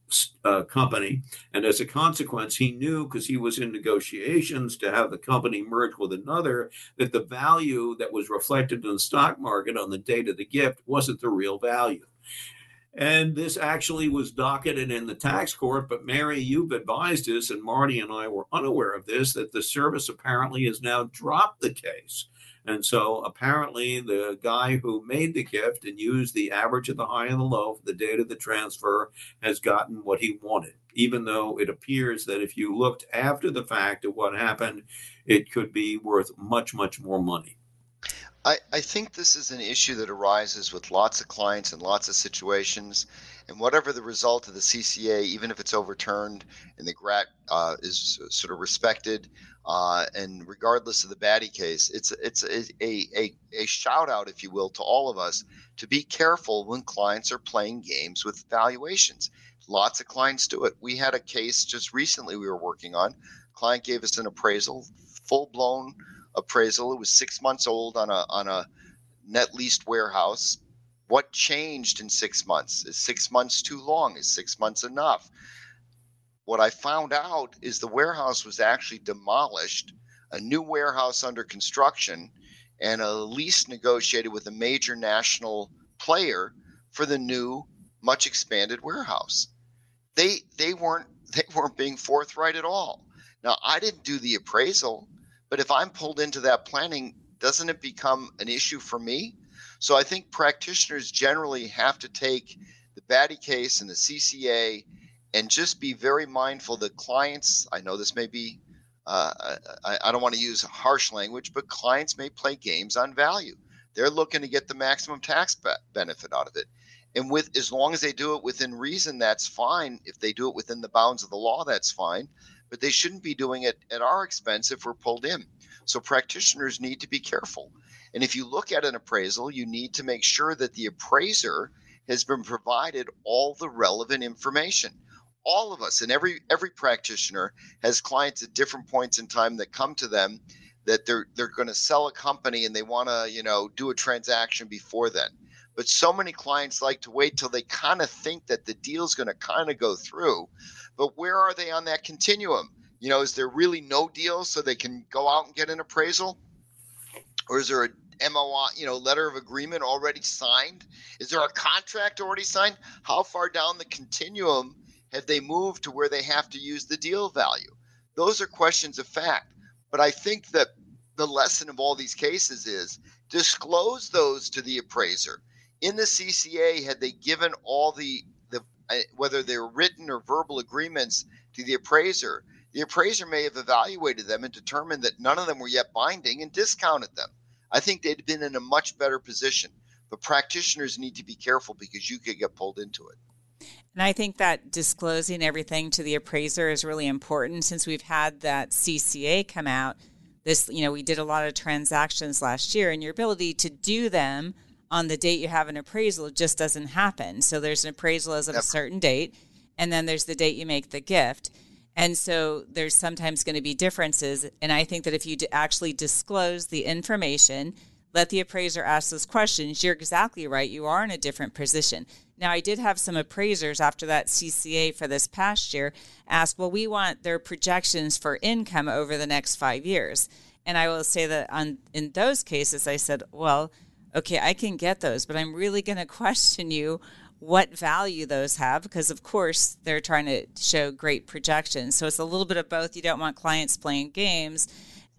uh, company. And as a consequence, he knew because he was in negotiations to have the company merge with another that the value that was reflected in the stock market on the date of the gift wasn't the real value. And this actually was docketed in the tax court. But Mary, you've advised us, and Marty and I were unaware of this, that the service apparently has now dropped the case. And so apparently, the guy who made the gift and used the average of the high and the low for the date of the transfer has gotten what he wanted, even though it appears that if you looked after the fact at what happened, it could be worth much, much more money. I, I think this is an issue that arises with lots of clients and lots of situations. And whatever the result of the CCA, even if it's overturned and the GRAT uh, is sort of respected, uh, and regardless of the Batty case, it's it's a, a, a shout out, if you will, to all of us to be careful when clients are playing games with valuations. Lots of clients do it. We had a case just recently we were working on. Client gave us an appraisal, full blown appraisal. It was six months old on a on a net leased warehouse. What changed in six months? Is six months too long? Is six months enough? What I found out is the warehouse was actually demolished, a new warehouse under construction, and a lease negotiated with a major national player for the new, much expanded warehouse. They they weren't they weren't being forthright at all. Now I didn't do the appraisal. But if I'm pulled into that planning, doesn't it become an issue for me? So I think practitioners generally have to take the Batty case and the CCA and just be very mindful that clients, I know this may be, uh, I, I don't want to use harsh language, but clients may play games on value. They're looking to get the maximum tax be- benefit out of it. And with as long as they do it within reason, that's fine. If they do it within the bounds of the law, that's fine but they shouldn't be doing it at our expense if we're pulled in. So practitioners need to be careful. And if you look at an appraisal, you need to make sure that the appraiser has been provided all the relevant information. All of us and every every practitioner has clients at different points in time that come to them that they're they're going to sell a company and they want to, you know, do a transaction before then. But so many clients like to wait till they kind of think that the deal's going to kind of go through but where are they on that continuum? You know, is there really no deal so they can go out and get an appraisal? Or is there a MOI, you know, letter of agreement already signed? Is there a contract already signed? How far down the continuum have they moved to where they have to use the deal value? Those are questions of fact. But I think that the lesson of all these cases is disclose those to the appraiser. In the CCA, had they given all the the uh, whether they're written or verbal agreements to the appraiser, the appraiser may have evaluated them and determined that none of them were yet binding and discounted them. I think they'd been in a much better position. But practitioners need to be careful because you could get pulled into it. And I think that disclosing everything to the appraiser is really important since we've had that CCA come out. This, you know, we did a lot of transactions last year, and your ability to do them on the date you have an appraisal, just doesn't happen. So there's an appraisal as of yep. a certain date, and then there's the date you make the gift. And so there's sometimes going to be differences. And I think that if you actually disclose the information, let the appraiser ask those questions, you're exactly right. You are in a different position. Now, I did have some appraisers after that CCA for this past year ask, well, we want their projections for income over the next five years. And I will say that on in those cases, I said, well, okay, I can get those, but I'm really going to question you what value those have because, of course, they're trying to show great projections. So it's a little bit of both. You don't want clients playing games.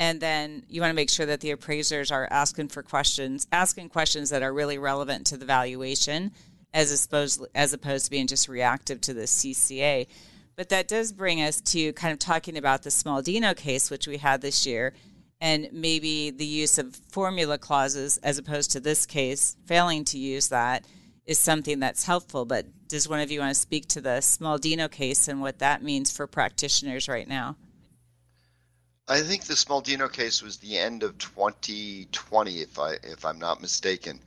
And then you want to make sure that the appraisers are asking for questions, asking questions that are really relevant to the valuation as opposed, as opposed to being just reactive to the CCA. But that does bring us to kind of talking about the Smaldino case, which we had this year and maybe the use of formula clauses as opposed to this case failing to use that is something that's helpful but does one of you want to speak to the smaldino case and what that means for practitioners right now i think the smaldino case was the end of 2020 if i if i'm not mistaken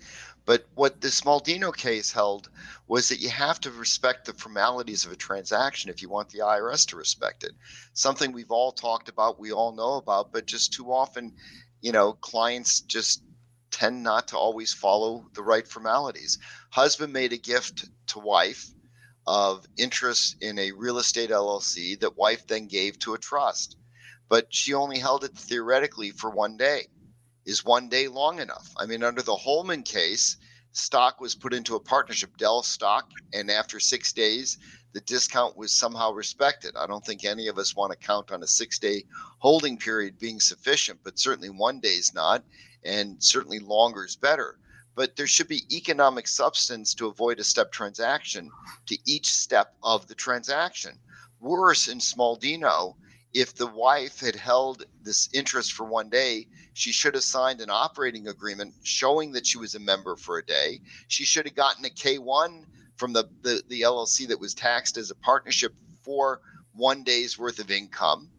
but what the Smaldino case held was that you have to respect the formalities of a transaction if you want the IRS to respect it. Something we've all talked about, we all know about, but just too often, you know, clients just tend not to always follow the right formalities. Husband made a gift to wife of interest in a real estate LLC that wife then gave to a trust, but she only held it theoretically for one day is one day long enough? I mean, under the Holman case, stock was put into a partnership, Dell stock, and after six days, the discount was somehow respected. I don't think any of us want to count on a six day holding period being sufficient, but certainly one day is not, and certainly longer is better. But there should be economic substance to avoid a step transaction to each step of the transaction. Worse in Smaldino, if the wife had held this interest for one day, she should have signed an operating agreement showing that she was a member for a day. She should have gotten a K1 from the, the, the LLC that was taxed as a partnership for one day's worth of income,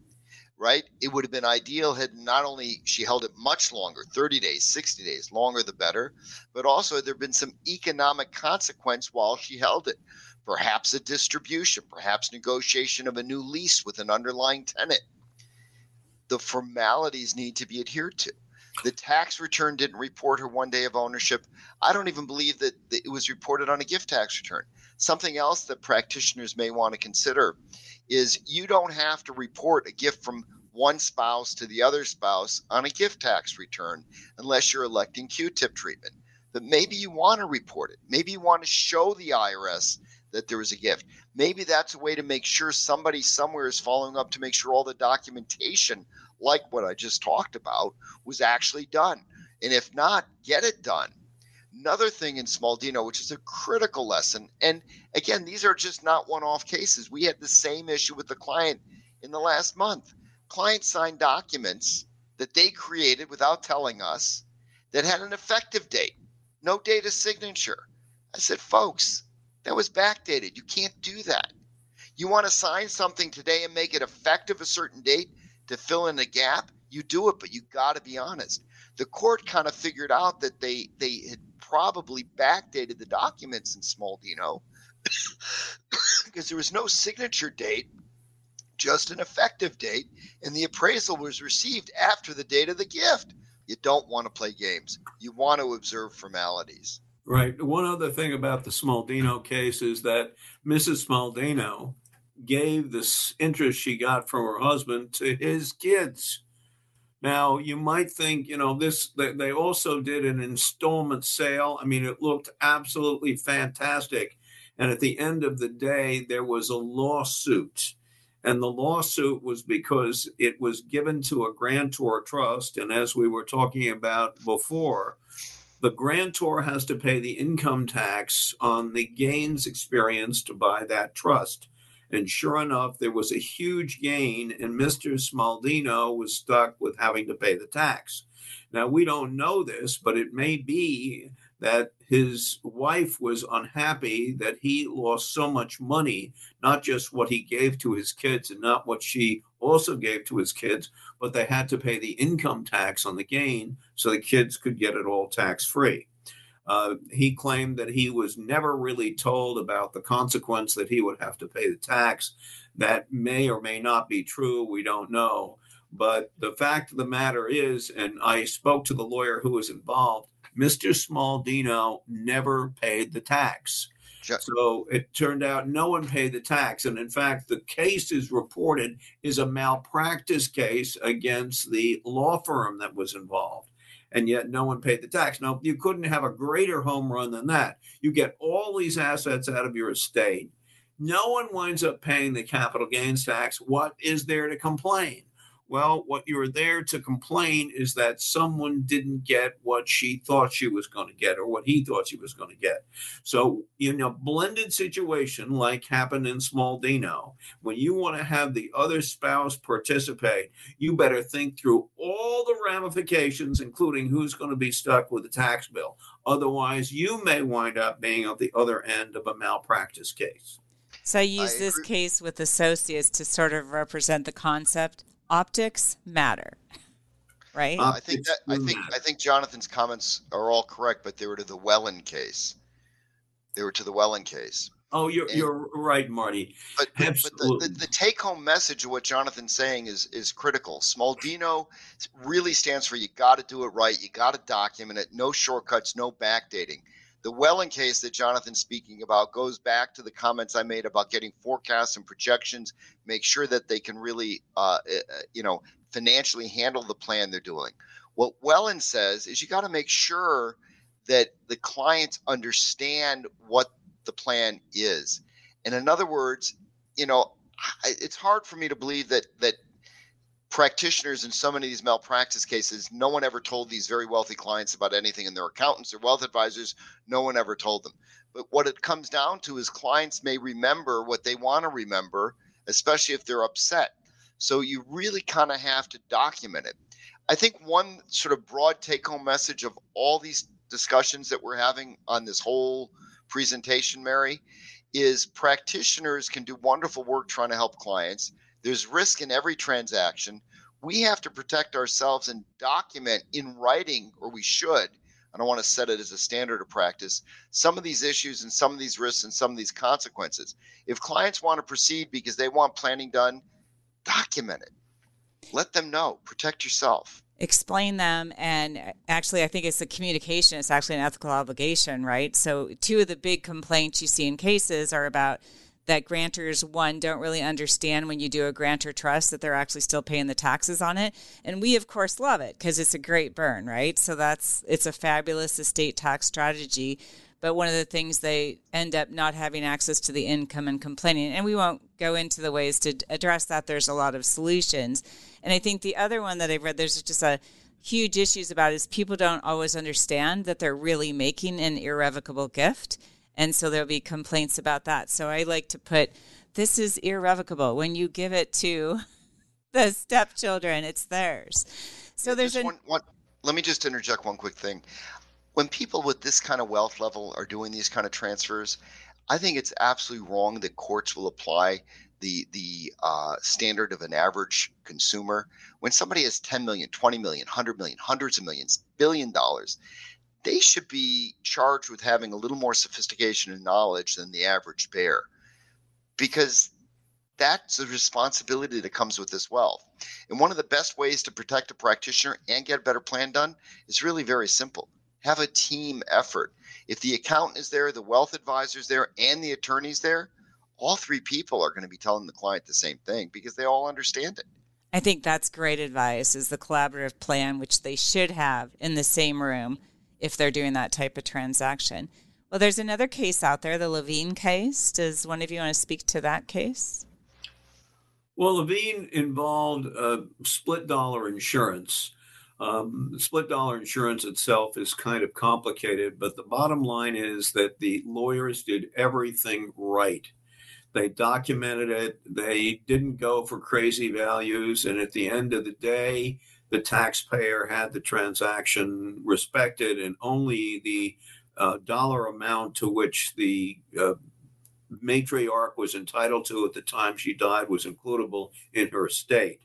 right? It would have been ideal had not only she held it much longer 30 days, 60 days, longer the better, but also there been some economic consequence while she held it perhaps a distribution, perhaps negotiation of a new lease with an underlying tenant. The formalities need to be adhered to. The tax return didn't report her one day of ownership. I don't even believe that it was reported on a gift tax return. Something else that practitioners may want to consider is you don't have to report a gift from one spouse to the other spouse on a gift tax return unless you're electing QTIP treatment. But maybe you want to report it. Maybe you want to show the IRS that there was a gift. Maybe that's a way to make sure somebody somewhere is following up to make sure all the documentation, like what I just talked about, was actually done. And if not, get it done. Another thing in Smaldino, which is a critical lesson, and again, these are just not one off cases. We had the same issue with the client in the last month. Client signed documents that they created without telling us that had an effective date, no date of signature. I said, folks, that was backdated. You can't do that. You want to sign something today and make it effective a certain date to fill in the gap, you do it, but you got to be honest. The court kind of figured out that they they had probably backdated the documents in Smaldino because there was no signature date, just an effective date, and the appraisal was received after the date of the gift. You don't want to play games. You want to observe formalities. Right. One other thing about the Smaldino case is that Mrs. Smaldino gave this interest she got from her husband to his kids. Now, you might think, you know, this, they also did an installment sale. I mean, it looked absolutely fantastic. And at the end of the day, there was a lawsuit. And the lawsuit was because it was given to a grantor trust. And as we were talking about before, the grantor has to pay the income tax on the gains experienced by that trust. And sure enough, there was a huge gain, and Mr. Smaldino was stuck with having to pay the tax. Now, we don't know this, but it may be that his wife was unhappy that he lost so much money, not just what he gave to his kids and not what she also gave to his kids, but they had to pay the income tax on the gain so the kids could get it all tax free. Uh, he claimed that he was never really told about the consequence that he would have to pay the tax. That may or may not be true. We don't know. But the fact of the matter is, and I spoke to the lawyer who was involved, Mr. Smaldino never paid the tax. So it turned out no one paid the tax. And in fact, the case is reported is a malpractice case against the law firm that was involved. And yet no one paid the tax. Now, you couldn't have a greater home run than that. You get all these assets out of your estate. No one winds up paying the capital gains tax. What is there to complain? Well, what you're there to complain is that someone didn't get what she thought she was going to get or what he thought she was going to get. So, in a blended situation like happened in Smaldino, when you want to have the other spouse participate, you better think through all the ramifications, including who's going to be stuck with the tax bill. Otherwise, you may wind up being at the other end of a malpractice case. So I use I this case with associates to sort of represent the concept optics matter right? Uh, i think that i think i think jonathan's comments are all correct but they were to the Wellin case. They were to the Wellin case. Oh you're, and, you're right marty. But, but, but the, the, the, take-home message of what jonathan's saying is is critical. Smaldino really stands for you got to do it right you got to document it no shortcuts no backdating the Wellin case that Jonathan's speaking about goes back to the comments I made about getting forecasts and projections, make sure that they can really, uh, eh, eh, you know, financially handle the plan they're doing. What Wellin says is you got to make sure that the clients understand what the plan is. And in other words, you know, it's hard for me to believe that that practitioners in so many of these malpractice cases, no one ever told these very wealthy clients about anything, and their accountants or wealth advisors, no one ever told them. But what it comes down to is clients may remember what they want to remember, especially if they're upset. So you really kind of have to document it. I think one sort of broad take home message of all these discussions that we're having on this whole presentation, Mary, is practitioners can do wonderful work trying to help clients. There's risk in every transaction. We have to protect ourselves and document in writing, or we should. I don't want to set it as a standard of practice. Some of these issues and some of these risks and some of these consequences. If clients want to proceed because they want planning done, document it. Let them know. Protect yourself explain them and uh, actually i think it's the communication it's actually an ethical obligation right so two of the big complaints you see in cases are about that grantors one don't really understand when you do a grantor trust that they're actually still paying the taxes on it. And we of course love it because it's a great burn right? So that's it's a fabulous estate tax strategy. But one of the things they end up not having access to the income and complaining and we won't go into the ways to address that. There's a lot of solutions. And i think the other one that i've read there's just a huge issues about is people don't always understand that they're really making an irrevocable gift and so there'll be complaints about that. So i like to put this is irrevocable. When you give it to the stepchildren it's theirs. So there's one, one, let me just interject one quick thing. When people with this kind of wealth level are doing these kind of transfers, I think it's absolutely wrong that courts will apply the the uh, standard of an average consumer. When somebody has 10 million, 20 million, 100 million, hundreds of millions, billion dollars, they should be charged with having a little more sophistication and knowledge than the average bear, because that's a responsibility that comes with this wealth. And one of the best ways to protect a practitioner and get a better plan done is really very simple have a team effort. If the accountant is there, the wealth advisor is there, and the attorney's there, all three people are going to be telling the client the same thing because they all understand it. I think that's great advice is the collaborative plan which they should have in the same room if they're doing that type of transaction. Well, there's another case out there, the Levine case. Does one of you want to speak to that case? Well, Levine involved uh, split dollar insurance. Um, split dollar insurance itself is kind of complicated, but the bottom line is that the lawyers did everything right. They documented it, they didn't go for crazy values, and at the end of the day, the taxpayer had the transaction respected, and only the uh, dollar amount to which the uh, matriarch was entitled to at the time she died was includable in her estate.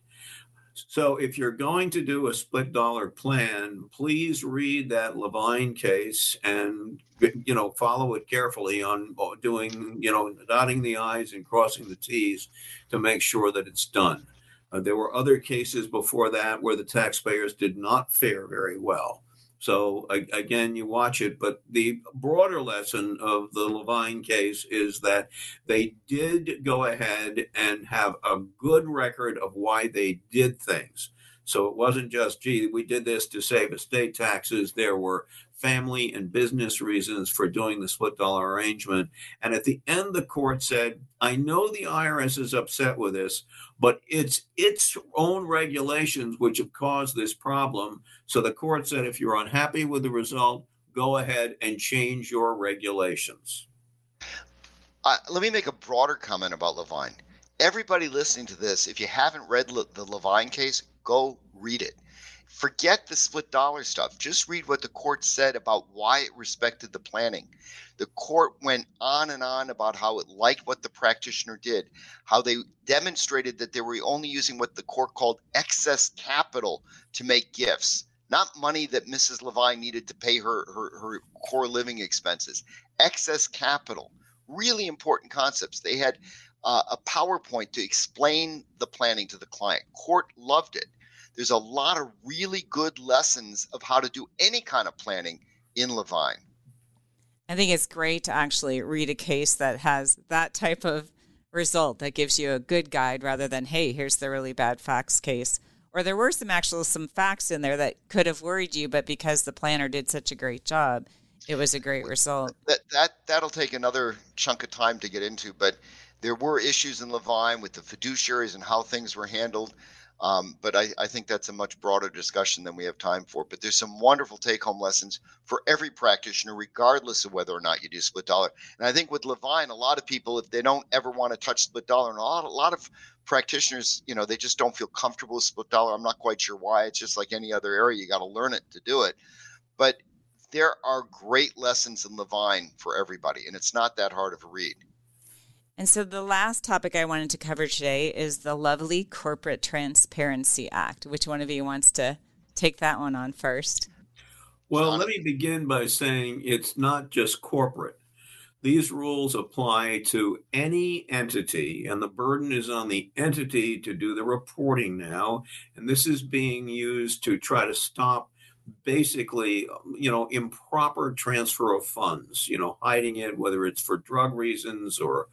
So if you're going to do a split dollar plan, please read that Levine case and you know follow it carefully on doing you know dotting the i's and crossing the t's to make sure that it's done. Uh, there were other cases before that where the taxpayers did not fare very well. So again, you watch it, but the broader lesson of the Levine case is that they did go ahead and have a good record of why they did things. So it wasn't just, gee, we did this to save estate taxes. There were family and business reasons for doing the split dollar arrangement. And at the end, the court said, I know the IRS is upset with this, but it's its own regulations which have caused this problem. So the court said, if you're unhappy with the result, go ahead and change your regulations. Uh, let me make a broader comment about Levine. Everybody listening to this, if you haven't read Le- the Levine case, go read it Forget the split dollar stuff. Just read what the court said about why it respected the planning. The court went on and on about how it liked what the practitioner did, how they demonstrated that they were only using what the court called excess capital to make gifts, not money that Mrs. Levine needed to pay her, her, her core living expenses. Excess capital. Really important concepts. They had uh, a PowerPoint to explain the planning to the client. Court loved it there's a lot of really good lessons of how to do any kind of planning in Levine. I think it's great to actually read a case that has that type of result that gives you a good guide rather than, hey, here's the really bad facts case. Or there were some actual some facts in there that could have worried you, but because the planner did such a great job, it was a great result. That that that'll take another chunk of time to get into, but there were issues in Levine with the fiduciaries and how things were handled. Um, but I, I, think that's a much broader discussion than we have time for. But there's some wonderful take home lessons for every practitioner, regardless of whether or not you do split dollar. And I think with Levine, a lot of people, if they don't ever want to touch split dollar, and a lot, a lot of practitioners, you know, they just don't feel comfortable with split dollar. I'm not quite sure why. It's just like any other area, you got to learn it to do it. But there are great lessons in Levine for everybody, and it's not that hard of a read. And so the last topic I wanted to cover today is the lovely Corporate Transparency Act. Which one of you wants to take that one on first? Well, let me begin by saying it's not just corporate. These rules apply to any entity, and the burden is on the entity to do the reporting now. And this is being used to try to stop basically, you know, improper transfer of funds, you know, hiding it, whether it's for drug reasons or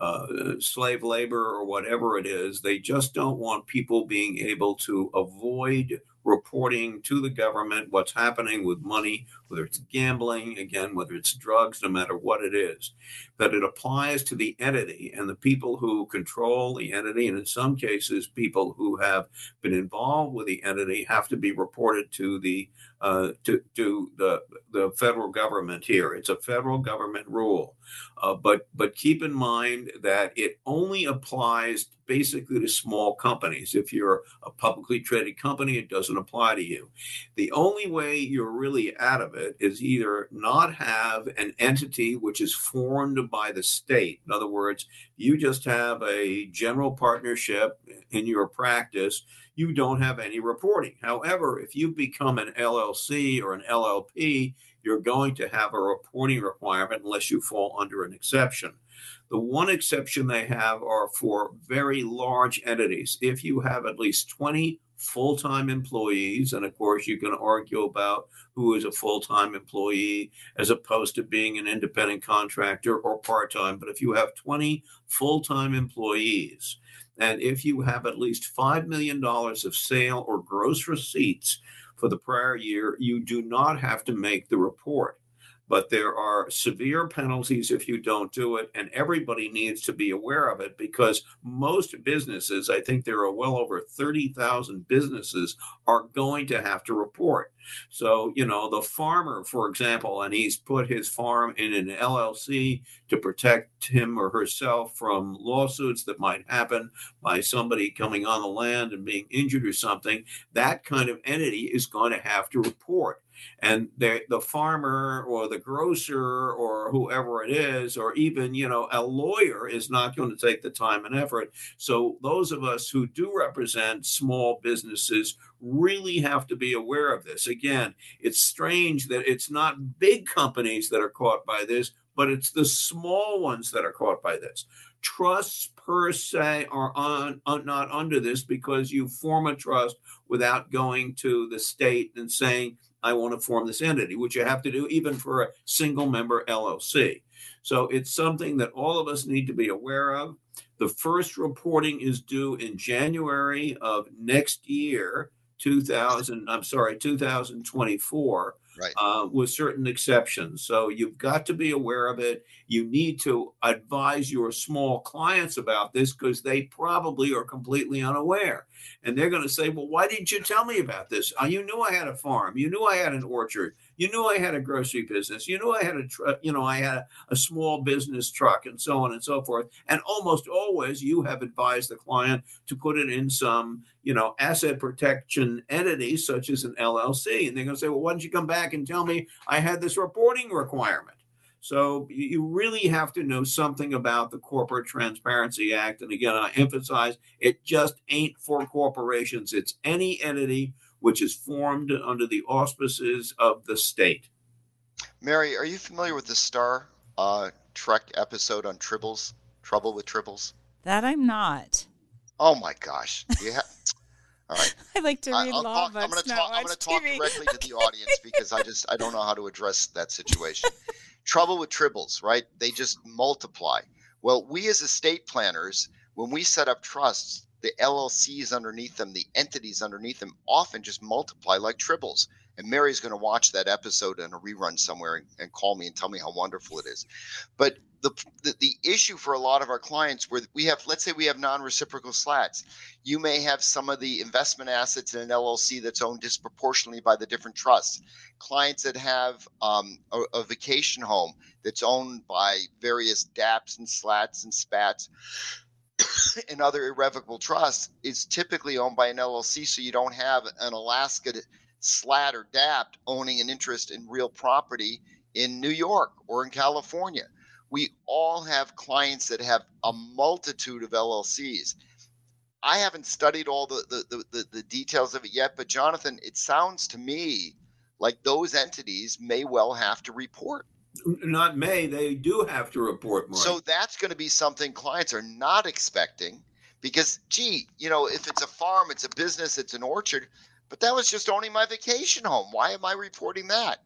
uh, slave labor or whatever it is. They just don't want people being able to avoid reporting to the government what's happening with money, whether it's gambling, again, whether it's drugs, no matter what it is. That it applies to the entity and the people who control the entity, and in some cases, people who have been involved with the entity have to be reported to the uh, to to the the federal government here. It's a federal government rule, uh, but but keep in mind that it only applies basically to small companies. If you're a publicly traded company, it doesn't apply to you. The only way you're really out of it is either not have an entity which is formed by the state. In other words, you just have a general partnership in your practice you don't have any reporting. However, if you become an LLC or an LLP, you're going to have a reporting requirement unless you fall under an exception. The one exception they have are for very large entities. If you have at least 20 full time employees, and of course, you can argue about who is a full time employee as opposed to being an independent contractor or part time. But if you have 20 full time employees, and if you have at least $5 million of sale or gross receipts for the prior year, you do not have to make the report but there are severe penalties if you don't do it. And everybody needs to be aware of it because most businesses, I think there are well over 30,000 businesses, are going to have to report. So, you know, the farmer, for example, and he's put his farm in an LLC to protect him or herself from lawsuits that might happen by somebody coming on the land and being injured or something, that kind of entity is going to have to report and the the farmer or the grocer or whoever it is or even you know a lawyer is not going to take the time and effort. So those of us who do represent small businesses really have to be aware of this. Again it's strange that it's not big companies that are caught by this but it's the small ones that are caught by this. Trusts per se are on, on, not under this because you form a trust without going to the state and saying I want to form this entity, which you have to do even for a single member LLC. So it's something that all of us need to be aware of. The first reporting is due in January of next year, 2000, I'm sorry, 2024 right. uh, with certain exceptions. So you've got to be aware of it. You need to advise your small clients about this because they probably are completely unaware. And they're going to say, Well, why didn't you tell me about this? Uh, you knew I had a farm. You knew I had an orchard. You knew I had a grocery business. You knew I had a, tr- uh, you know, I had a, a small business truck and so on and so forth. And almost always you have advised the client to put it in some, you know, asset protection entity such as an LLC. And they're going to say, well, why don't you come back and tell me I had this reporting requirement? So you really have to know something about the Corporate Transparency Act. And again, I emphasize it just ain't for corporations. It's any entity which is formed under the auspices of the state. Mary, are you familiar with the Star uh, Trek episode on tribbles? Trouble with tribbles? That I'm not. Oh my gosh. Yeah. All right. I like to read I'll law talk, books. I'm going to talk. I'm going to talk TV. directly to the audience because I just I don't know how to address that situation. Trouble with tribbles, right? They just multiply. Well, we as estate planners, when we set up trusts, the LLCs underneath them, the entities underneath them, often just multiply like tribbles. And Mary's going to watch that episode in a rerun somewhere and, and call me and tell me how wonderful it is. But the, the, the issue for a lot of our clients where we have let's say we have non-reciprocal SLATs you may have some of the investment assets in an llc that's owned disproportionately by the different trusts clients that have um, a, a, vacation home that's owned by various daps and SLATs and spats and other irrevocable trusts is typically owned by an llc so you don't have an alaska SLAT or dap owning an interest in real property in new york or in california we all have clients that have a multitude of LLCs. I haven't studied all the, the, the, the, details of it yet, but Jonathan, it sounds to me like those entities may well have to report. Not may, they do have to report more. So that's going to be something clients are not expecting because, gee, you know, if it's a farm, it's a business, it's an orchard, but that was just owning my vacation home. Why am I reporting that?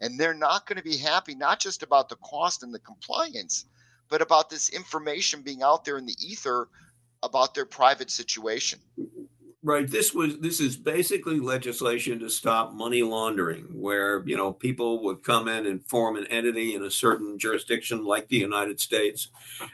and they're not going to be happy not just about the cost and the compliance but about this information being out there in the ether about their private situation Right. This was this is basically legislation to stop money laundering, where you know people would come in and form an entity in a certain jurisdiction like the United States,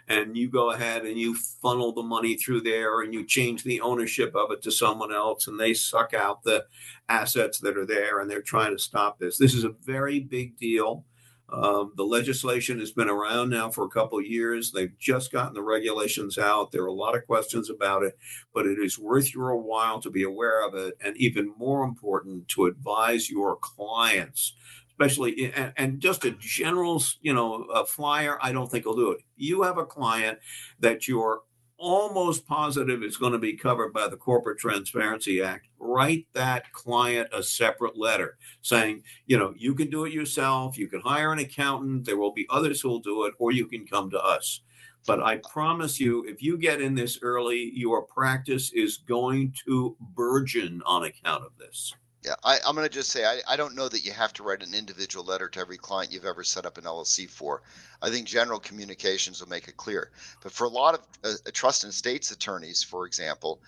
and you go ahead and you funnel the money through there and you change the ownership of it to someone else, and they suck out the assets that are there, and they're trying to stop this. This is a very big deal. Um, the legislation has been around now for a couple years. They've just gotten the regulations out. There are a lot of questions about it, but it is worth your while to be aware of it, and even more important, to advise your clients. Especially and, and just a general, you know, a flyer. I don't think will do it. You have a client that you're almost positive it's going to be covered by the Corporate Transparency Act, write that client a separate letter saying, you know, you can do it yourself, you can hire an accountant, there will be others who will do it, or you can come to us. But I promise you, if you get in this early, your practice is going to burgeon on account of this. Yeah, I, am going to just say I, I don't know that you have to write an individual letter to every client you've ever set up an LLC for. I think general communications will make it clear. But for a lot of uh, uh trust and estates attorneys, for example,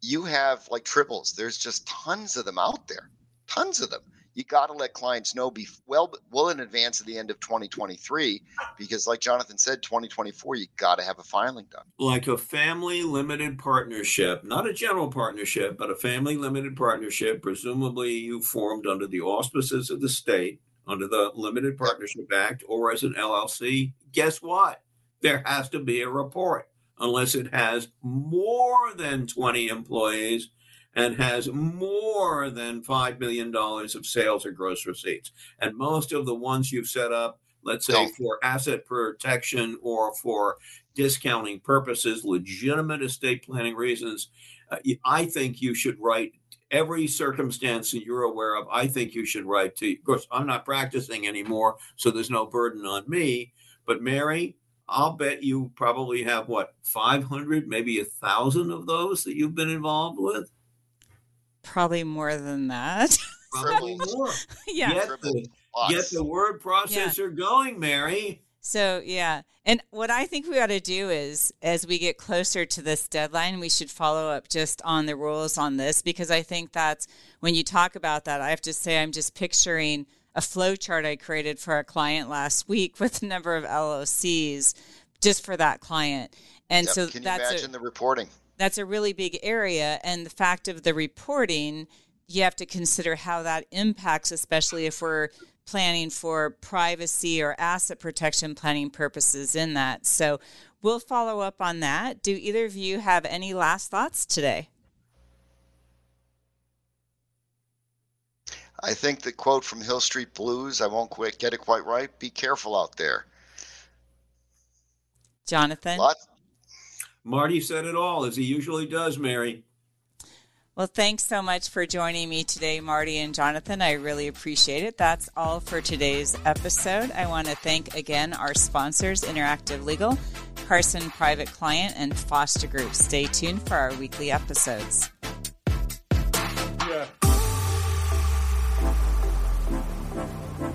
you have like tribbles. There's just tons of them out there, tons of them you got to let clients know be well well in advance of the end of 2023 because like jonathan said 2024 you got to have a filing done. Like a family limited partnership not a general partnership but a family limited partnership presumably you formed under the auspices of the state under the limited partnership act or as an llc guess what? There has to be a report unless it has more than 20 employees and has more than $5 million of sales or gross receipts. And most of the ones you've set up, let's say for asset protection or for discounting purposes, legitimate estate planning reasons, uh, I think you should write every circumstance that you're aware of. I think you should write to, of course, I'm not practicing anymore, so there's no burden on me. But Mary, I'll bet you probably have what 500, maybe a thousand of those that you've been involved with. Probably more than that. Probably more. yeah. Get the, get the word processor yeah. going, Mary. So yeah, and what I think we ought to do is, as we get closer to this deadline, we should follow up just on the rules on this because I think that's when you talk about that. I have to say, I'm just picturing a flow chart I created for a client last week with a number of LLCs just for that client, and yep. so Can that's you imagine a, the reporting that's a really big area. And the fact of the reporting, you have to consider how that impacts, especially if we're planning for privacy or asset protection planning purposes in that. So we'll follow up on that. Do either of you have any last thoughts today? I think the quote from Hill Street Blues, I won't quite get it quite right. Be careful out there. Jonathan? Lots, Marty said it all, as he usually does, Mary. Well, thanks so much for joining me today, Marty and Jonathan. I really appreciate it. That's all for today's episode. I want to thank again our sponsors, Interactive Legal, Carson Private Client, and Foster Group. Stay tuned for our weekly episodes.